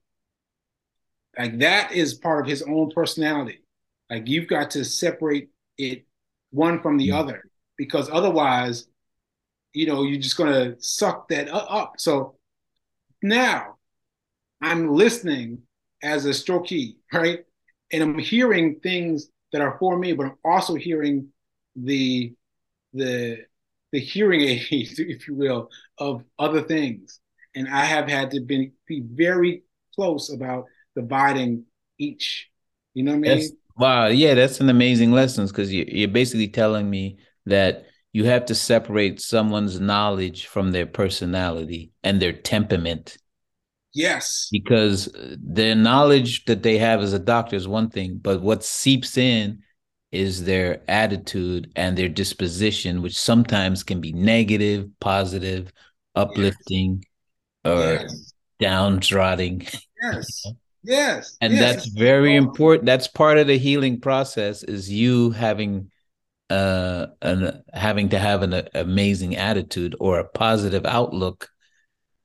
B: like that is part of his own personality. Like you've got to separate it one from the mm. other because otherwise, you know, you're just going to suck that up. So now I'm listening as a strokee, right? And I'm hearing things that are for me, but I'm also hearing the the the hearing *laughs* aids, if you will, of other things. And I have had to be, be very close about dividing each. You know what I mean?
A: That's, wow, yeah, that's an amazing lesson because you, you're basically telling me that you have to separate someone's knowledge from their personality and their temperament.
B: Yes.
A: Because their knowledge that they have as a doctor is one thing, but what seeps in is their attitude and their disposition, which sometimes can be negative, positive, uplifting, yes. or yes. downtrodden.
B: Yes. *laughs* Yes.
A: And
B: yes.
A: that's very important. That's part of the healing process is you having uh, an, having to have an amazing attitude or a positive outlook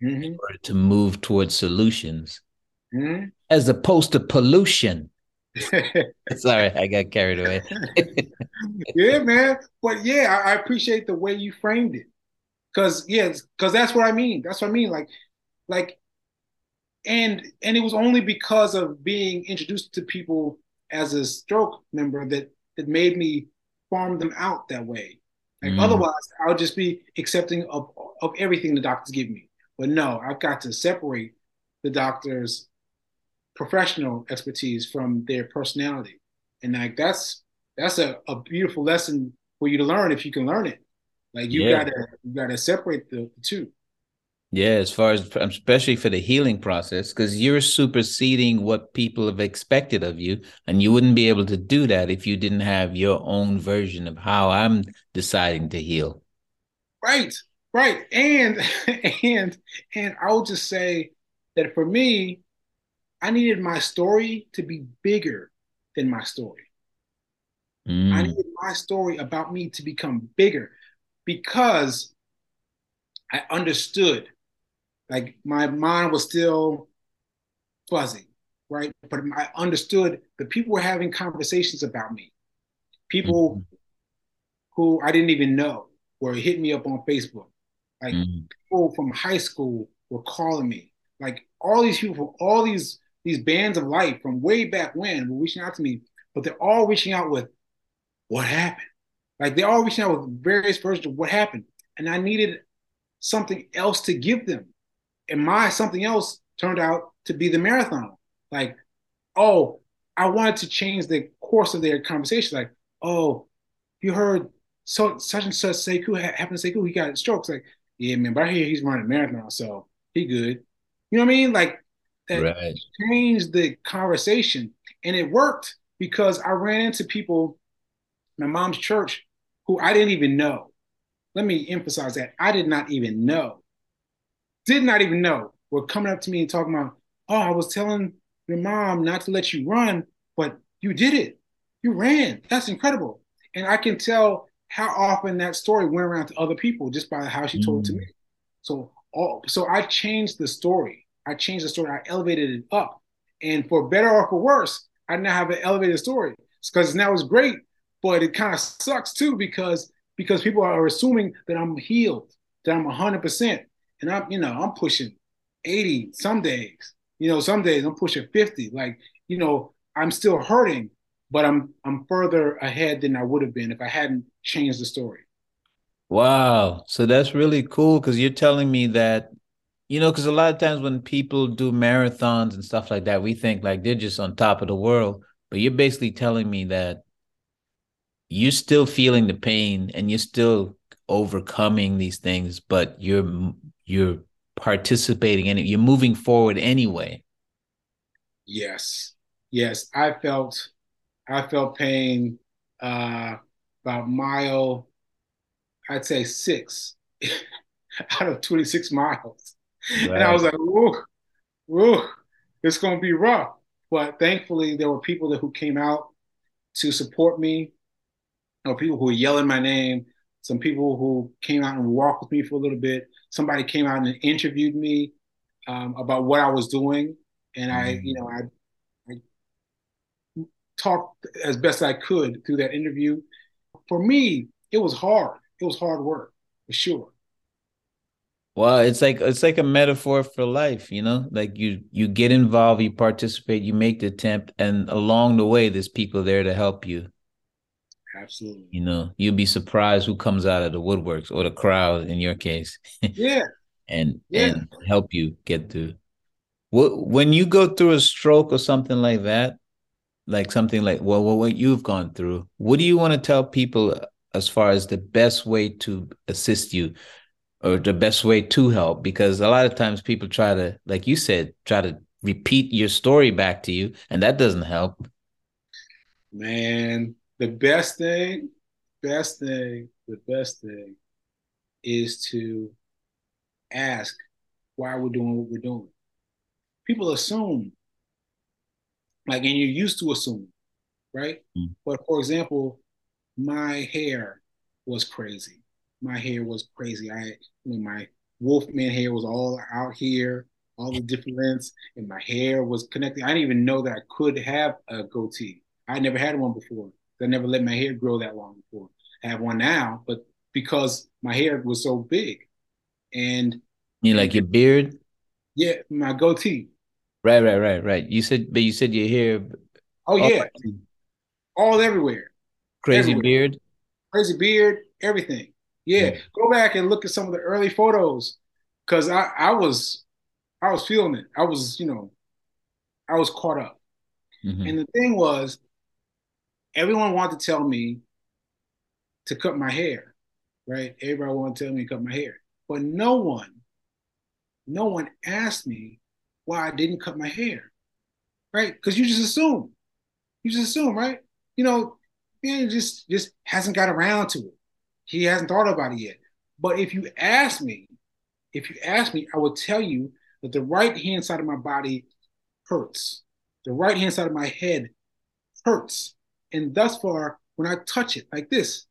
A: mm-hmm. in order to move towards solutions, mm-hmm. as opposed to pollution. *laughs* Sorry, I got carried away. *laughs*
B: yeah, man. But yeah, I, I, appreciate the way you framed it. Cause yeah, cause that's what I mean. That's what I mean. Like, like, and and it was only because of being introduced to people as a stroke member that that made me farm them out that way. Like mm. otherwise, I would just be accepting of of everything the doctors give me. But no, I've got to separate the doctor's professional expertise from their personality, and like that's that's a, a beautiful lesson for you to learn if you can learn it. Like you yeah. gotta you gotta separate the, the two.
A: Yeah, as far as especially for the healing process, because you're superseding what people have expected of you, and you wouldn't be able to do that if you didn't have your own version of how I'm deciding to heal.
B: Right, right, and *laughs* and and I'll just say that for me, I needed my story to be bigger than my story. Mm. I needed my story about me to become bigger because I understood like my mind was still fuzzy, right? But I understood that people were having conversations about me. People mm-hmm. who I didn't even know were hitting me up on Facebook. Like mm-hmm. people from high school were calling me. Like all these people from all these these bands of light from way back when were reaching out to me, but they're all reaching out with what happened. Like they're all reaching out with various versions of what happened. And I needed something else to give them and my something else turned out to be the marathon. Like, oh, I wanted to change the course of their conversation. Like, oh, you heard so such and such Sekou happened to Sekou, he got strokes. Like, yeah, man, but I hear he's running a marathon, so he good. You know what I mean? Like that right. changed the conversation. And it worked because I ran into people, my mom's church, who I didn't even know. Let me emphasize that. I did not even know. Did not even know. Were coming up to me and talking about, oh, I was telling your mom not to let you run, but you did it. You ran. That's incredible. And I can tell how often that story went around to other people just by how she told mm. it to mm. me. So all so I changed the story. I changed the story. I elevated it up. And for better or for worse, I now have an elevated story. Because now it's great, but it kind of sucks too because because people are assuming that I'm healed, that I'm 100%. And I'm, you know, I'm pushing 80 some days. You know, some days I'm pushing 50. Like, you know, I'm still hurting, but I'm I'm further ahead than I would have been if I hadn't changed the story.
A: Wow. So that's really cool because you're telling me that, you know, because a lot of times when people do marathons and stuff like that, we think like they're just on top of the world. But you're basically telling me that you're still feeling the pain and you're still overcoming these things, but you're you're participating in it. You're moving forward anyway.
B: Yes. Yes. I felt I felt pain uh about mile I'd say six *laughs* out of 26 miles. Right. And I was like, whoa, whoa, it's going to be rough. But thankfully, there were people that, who came out to support me, or people who were yelling my name, some people who came out and walked with me for a little bit. Somebody came out and interviewed me um, about what I was doing. And I, mm. you know, I, I talked as best I could through that interview. For me, it was hard it was hard work for sure.
A: Well, it's like it's like a metaphor for life, you know. Like you you get involved, you participate, you make the attempt, and along the way, there's people there to help you.
B: Absolutely.
A: You know, you'll be surprised who comes out of the woodworks or the crowd in your case.
B: Yeah. *laughs*
A: and yeah. and help you get through. When you go through a stroke or something like that, like something like well, what you've gone through, what do you want to tell people as far as the best way to assist you or the best way to help because a lot of times people try to like you said try to repeat your story back to you and that doesn't help
B: man the best thing best thing the best thing is to ask why we're doing what we're doing people assume like and you're used to assume right mm. but for example my hair was crazy. My hair was crazy. I, you know, my Wolfman hair was all out here, all the different lengths, and my hair was connected. I didn't even know that I could have a goatee. I never had one before. I never let my hair grow that long before. I have one now, but because my hair was so big, and
A: you like your beard?
B: Yeah, my goatee.
A: Right, right, right, right. You said, but you said your hair.
B: Oh yeah, all everywhere.
A: Crazy everywhere. beard.
B: Crazy beard, everything. Yeah. yeah. Go back and look at some of the early photos. Cause I, I was I was feeling it. I was, you know, I was caught up. Mm-hmm. And the thing was, everyone wanted to tell me to cut my hair, right? Everybody wanted to tell me to cut my hair. But no one, no one asked me why I didn't cut my hair. Right? Because you just assume. You just assume, right? You know, man just just hasn't got around to it. He hasn't thought about it yet. But if you ask me, if you ask me, I will tell you that the right hand side of my body hurts. The right hand side of my head hurts. And thus far, when I touch it like this,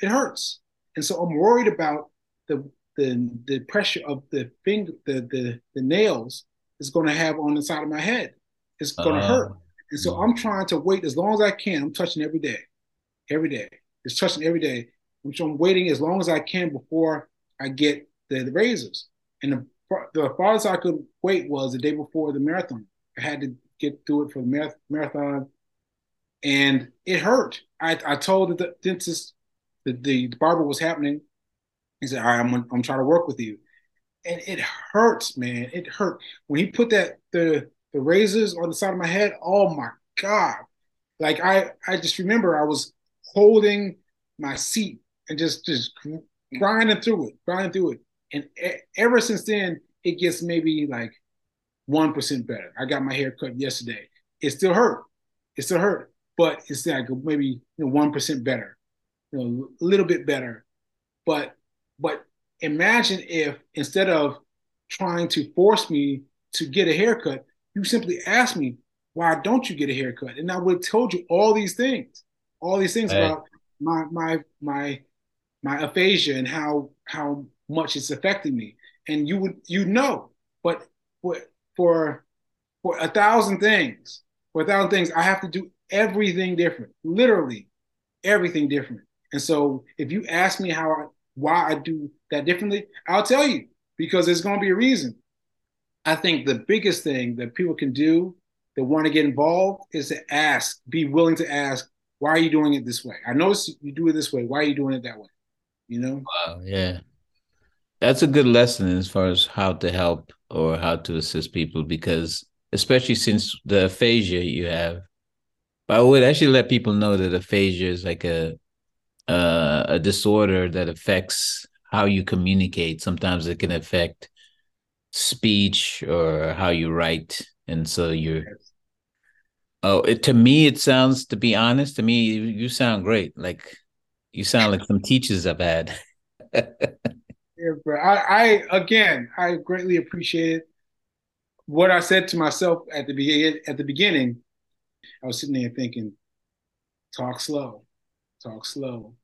B: it hurts. And so I'm worried about the the, the pressure of the finger, the, the, the nails is going to have on the side of my head. It's going to uh, hurt. And so I'm trying to wait as long as I can. I'm touching every day every day. It's touching every day. So I'm waiting as long as I can before I get the, the razors. And the, the farthest I could wait was the day before the marathon. I had to get through it for the marathon, and it hurt. I, I told the dentist the, the, the barber was happening. He said, "All right, I'm I'm trying to work with you," and it hurts, man. It hurt when he put that the the razors on the side of my head. Oh my god! Like I I just remember I was holding my seat and just just grinding through it, grinding through it. And ever since then, it gets maybe like 1% better. I got my hair cut yesterday. It still hurt. It still hurt, but it's like maybe you know, 1% better, you know, a little bit better. But, but imagine if instead of trying to force me to get a haircut, you simply asked me, why don't you get a haircut? And I would have told you all these things, all these things hey. about my, my, my, my aphasia and how, how much it's affecting me. And you would, you know, but for for a thousand things, for a thousand things, I have to do everything different, literally everything different. And so if you ask me how I, why I do that differently, I'll tell you because there's going to be a reason. I think the biggest thing that people can do that want to get involved is to ask, be willing to ask, why are you doing it this way? I notice you do it this way. Why are you doing it that way? You know?
A: Wow, yeah. That's a good lesson as far as how to help or how to assist people because especially since the aphasia you have but i would actually let people know that aphasia is like a uh, a disorder that affects how you communicate sometimes it can affect speech or how you write and so you're oh it, to me it sounds to be honest to me you, you sound great like you sound like some teachers i've had *laughs*
B: Yeah, bro. I, I again, I greatly appreciate what I said to myself at the beginning. At the beginning, I was sitting there thinking, talk slow, talk slow,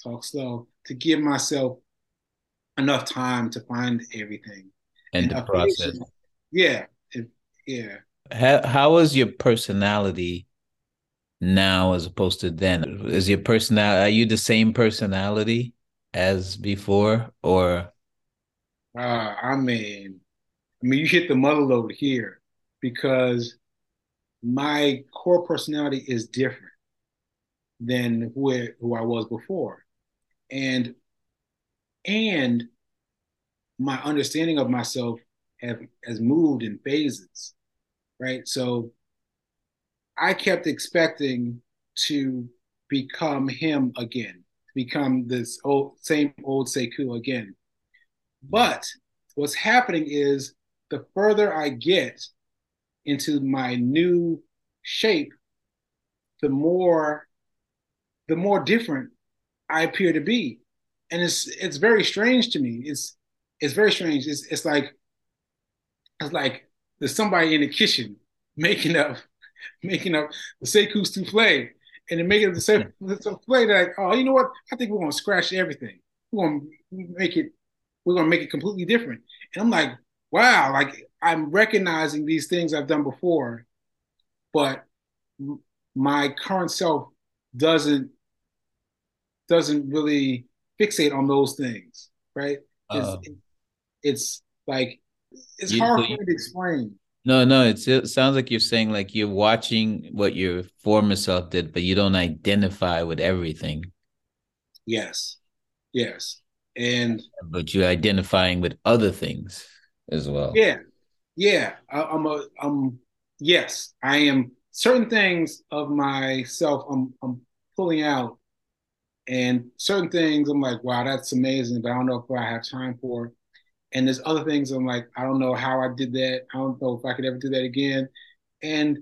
B: talk slow, to give myself enough time to find everything
A: and, and the process.
B: Yeah, it, yeah.
A: How how is your personality now as opposed to then? Is your personality? Are you the same personality? as before, or?
B: Uh, I mean, I mean, you hit the mother load here because my core personality is different than who, who I was before, and and my understanding of myself have has moved in phases, right? So I kept expecting to become him again become this old same old Sekou again. But what's happening is the further I get into my new shape, the more the more different I appear to be. And it's it's very strange to me. It's it's very strange. It's it's like it's like there's somebody in the kitchen *laughs* making up *laughs* making up the Sekou souffle and then make it the same so play that oh you know what? I think we're gonna scratch everything. We're gonna make it we're gonna make it completely different. And I'm like wow like I'm recognizing these things I've done before but my current self doesn't doesn't really fixate on those things right? It's, uh, it's like it's hard for me to explain
A: no, no, it sounds like you're saying like you're watching what your former self did, but you don't identify with everything.
B: Yes, yes, and
A: but you're identifying with other things as well.
B: Yeah, yeah. I, I'm a, I'm yes, I am. Certain things of myself, I'm, I'm pulling out, and certain things, I'm like, wow, that's amazing, but I don't know if I have time for. And there's other things I'm like, I don't know how I did that. I don't know if I could ever do that again. And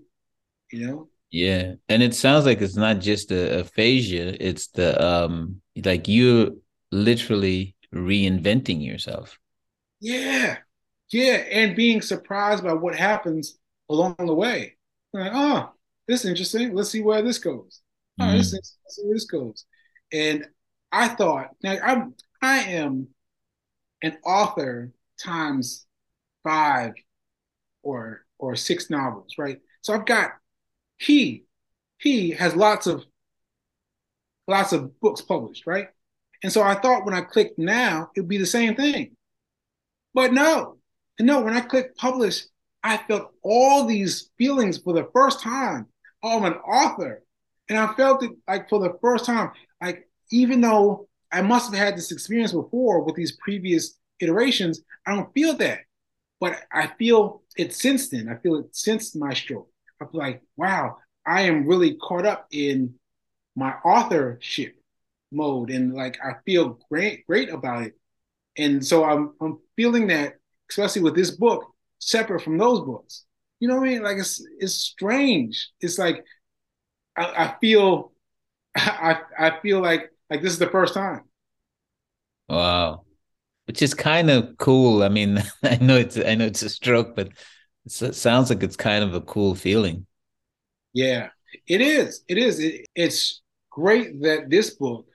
B: you know.
A: Yeah. And it sounds like it's not just the aphasia, it's the um like you're literally reinventing yourself.
B: Yeah. Yeah. And being surprised by what happens along the way. Like, oh, this is interesting. Let's see where this goes. Oh, mm-hmm. this is, let's see where this goes. And I thought, now I'm I am an author times five or or six novels, right? So I've got he he has lots of lots of books published, right? And so I thought when I clicked now, it'd be the same thing. But no, no, when I clicked publish, I felt all these feelings for the first time. Oh, I'm an author. And I felt it like for the first time, like even though I must have had this experience before with these previous iterations. I don't feel that, but I feel it since then. I feel it since my stroke. I feel like, wow, I am really caught up in my authorship mode, and like I feel great, great about it. And so I'm I'm feeling that, especially with this book, separate from those books. You know what I mean? Like it's it's strange. It's like I, I feel *laughs* I I feel like like this is the first time.
A: Wow. Which is kind of cool. I mean, *laughs* I know it's I know it's a stroke, but it sounds like it's kind of a cool feeling.
B: Yeah, it is. It is. It, it's great that this book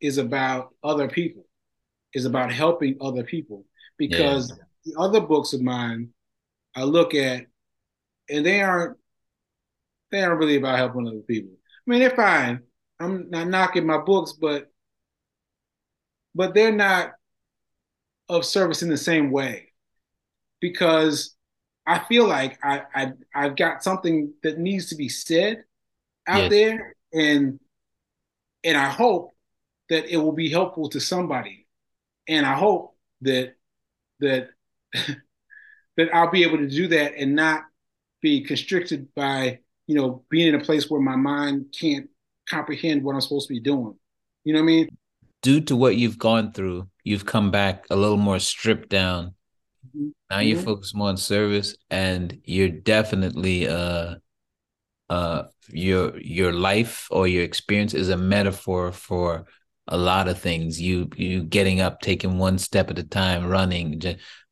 B: is about other people, is about helping other people. Because yeah. the other books of mine, I look at, and they aren't they aren't really about helping other people. I mean, they're fine. I'm not knocking my books, but but they're not of service in the same way because I feel like I, I I've got something that needs to be said out yes. there, and and I hope that it will be helpful to somebody, and I hope that that *laughs* that I'll be able to do that and not be constricted by you know being in a place where my mind can't comprehend what I'm supposed to be doing. You know what I mean?
A: Due to what you've gone through, you've come back a little more stripped down. Mm-hmm. Now you mm-hmm. focus more on service, and you're definitely uh uh your your life or your experience is a metaphor for a lot of things. You you getting up, taking one step at a time, running.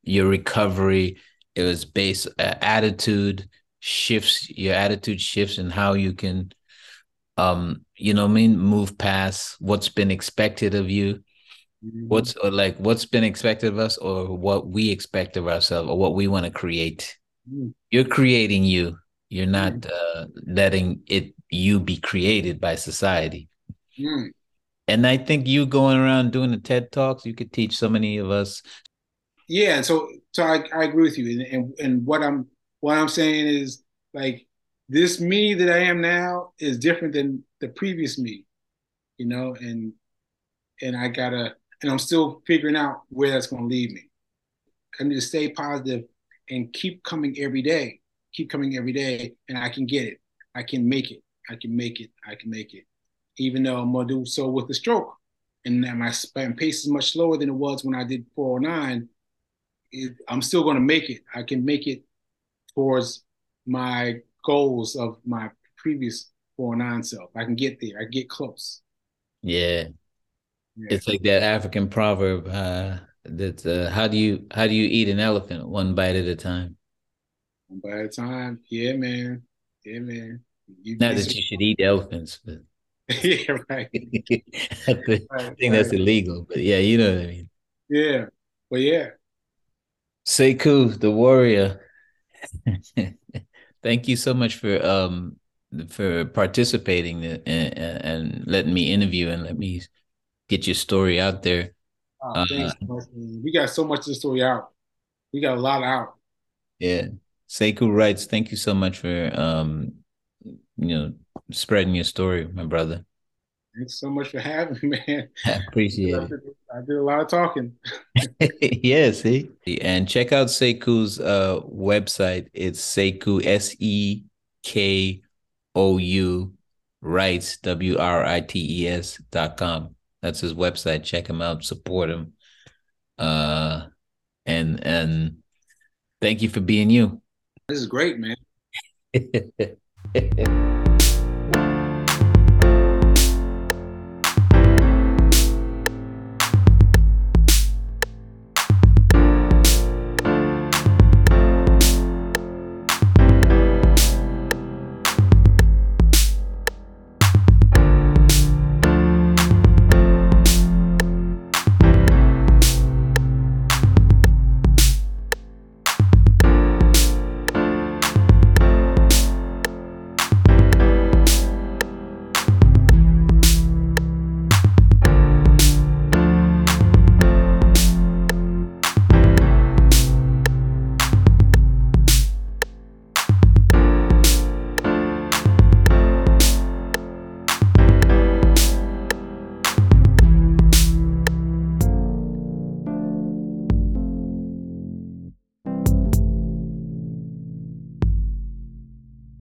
A: Your recovery. It was based uh, attitude shifts. Your attitude shifts and how you can um you know I mean move past what's been expected of you mm-hmm. what's or like what's been expected of us or what we expect of ourselves or what we want to create mm-hmm. you're creating you you're not mm-hmm. uh, letting it you be created by society mm. and i think you going around doing the ted talks you could teach so many of us
B: yeah so so i, I agree with you and, and and what i'm what i'm saying is like this me that I am now is different than the previous me, you know, and and I gotta and I'm still figuring out where that's gonna lead me. I need to stay positive and keep coming every day, keep coming every day, and I can get it. I can make it. I can make it. I can make it. Even though I'm gonna do so with the stroke, and that my pace is much slower than it was when I did 409. It, I'm still gonna make it. I can make it towards my goals of my previous 409 self. I can get there. I get close.
A: Yeah. yeah. It's like that African proverb uh, that uh, how do you how do you eat an elephant one bite at a time?
B: One bite at a time. Yeah, man. Yeah, man.
A: You, Not that you should eat elephants, but *laughs*
B: yeah, right. *laughs*
A: I think right, that's illegal, but yeah, you know what I mean.
B: Yeah, but yeah.
A: Sekou, the warrior. *laughs* Thank you so much for um for participating and, and letting me interview and let me get your story out there.
B: Oh, thanks uh, we got so much of the story out. We got a lot out.
A: Yeah. Sekou Writes, thank you so much for um you know spreading your story, my brother.
B: Thanks so much for having me, man.
A: I appreciate it.
B: I did a lot of talking. *laughs*
A: yeah, see? And check out Sekou's uh, website. It's Sekou, S E K O U, Writes, W R I T E S dot com. That's his website. Check him out, support him. Uh, and and thank you for being you.
B: This is great, man. *laughs*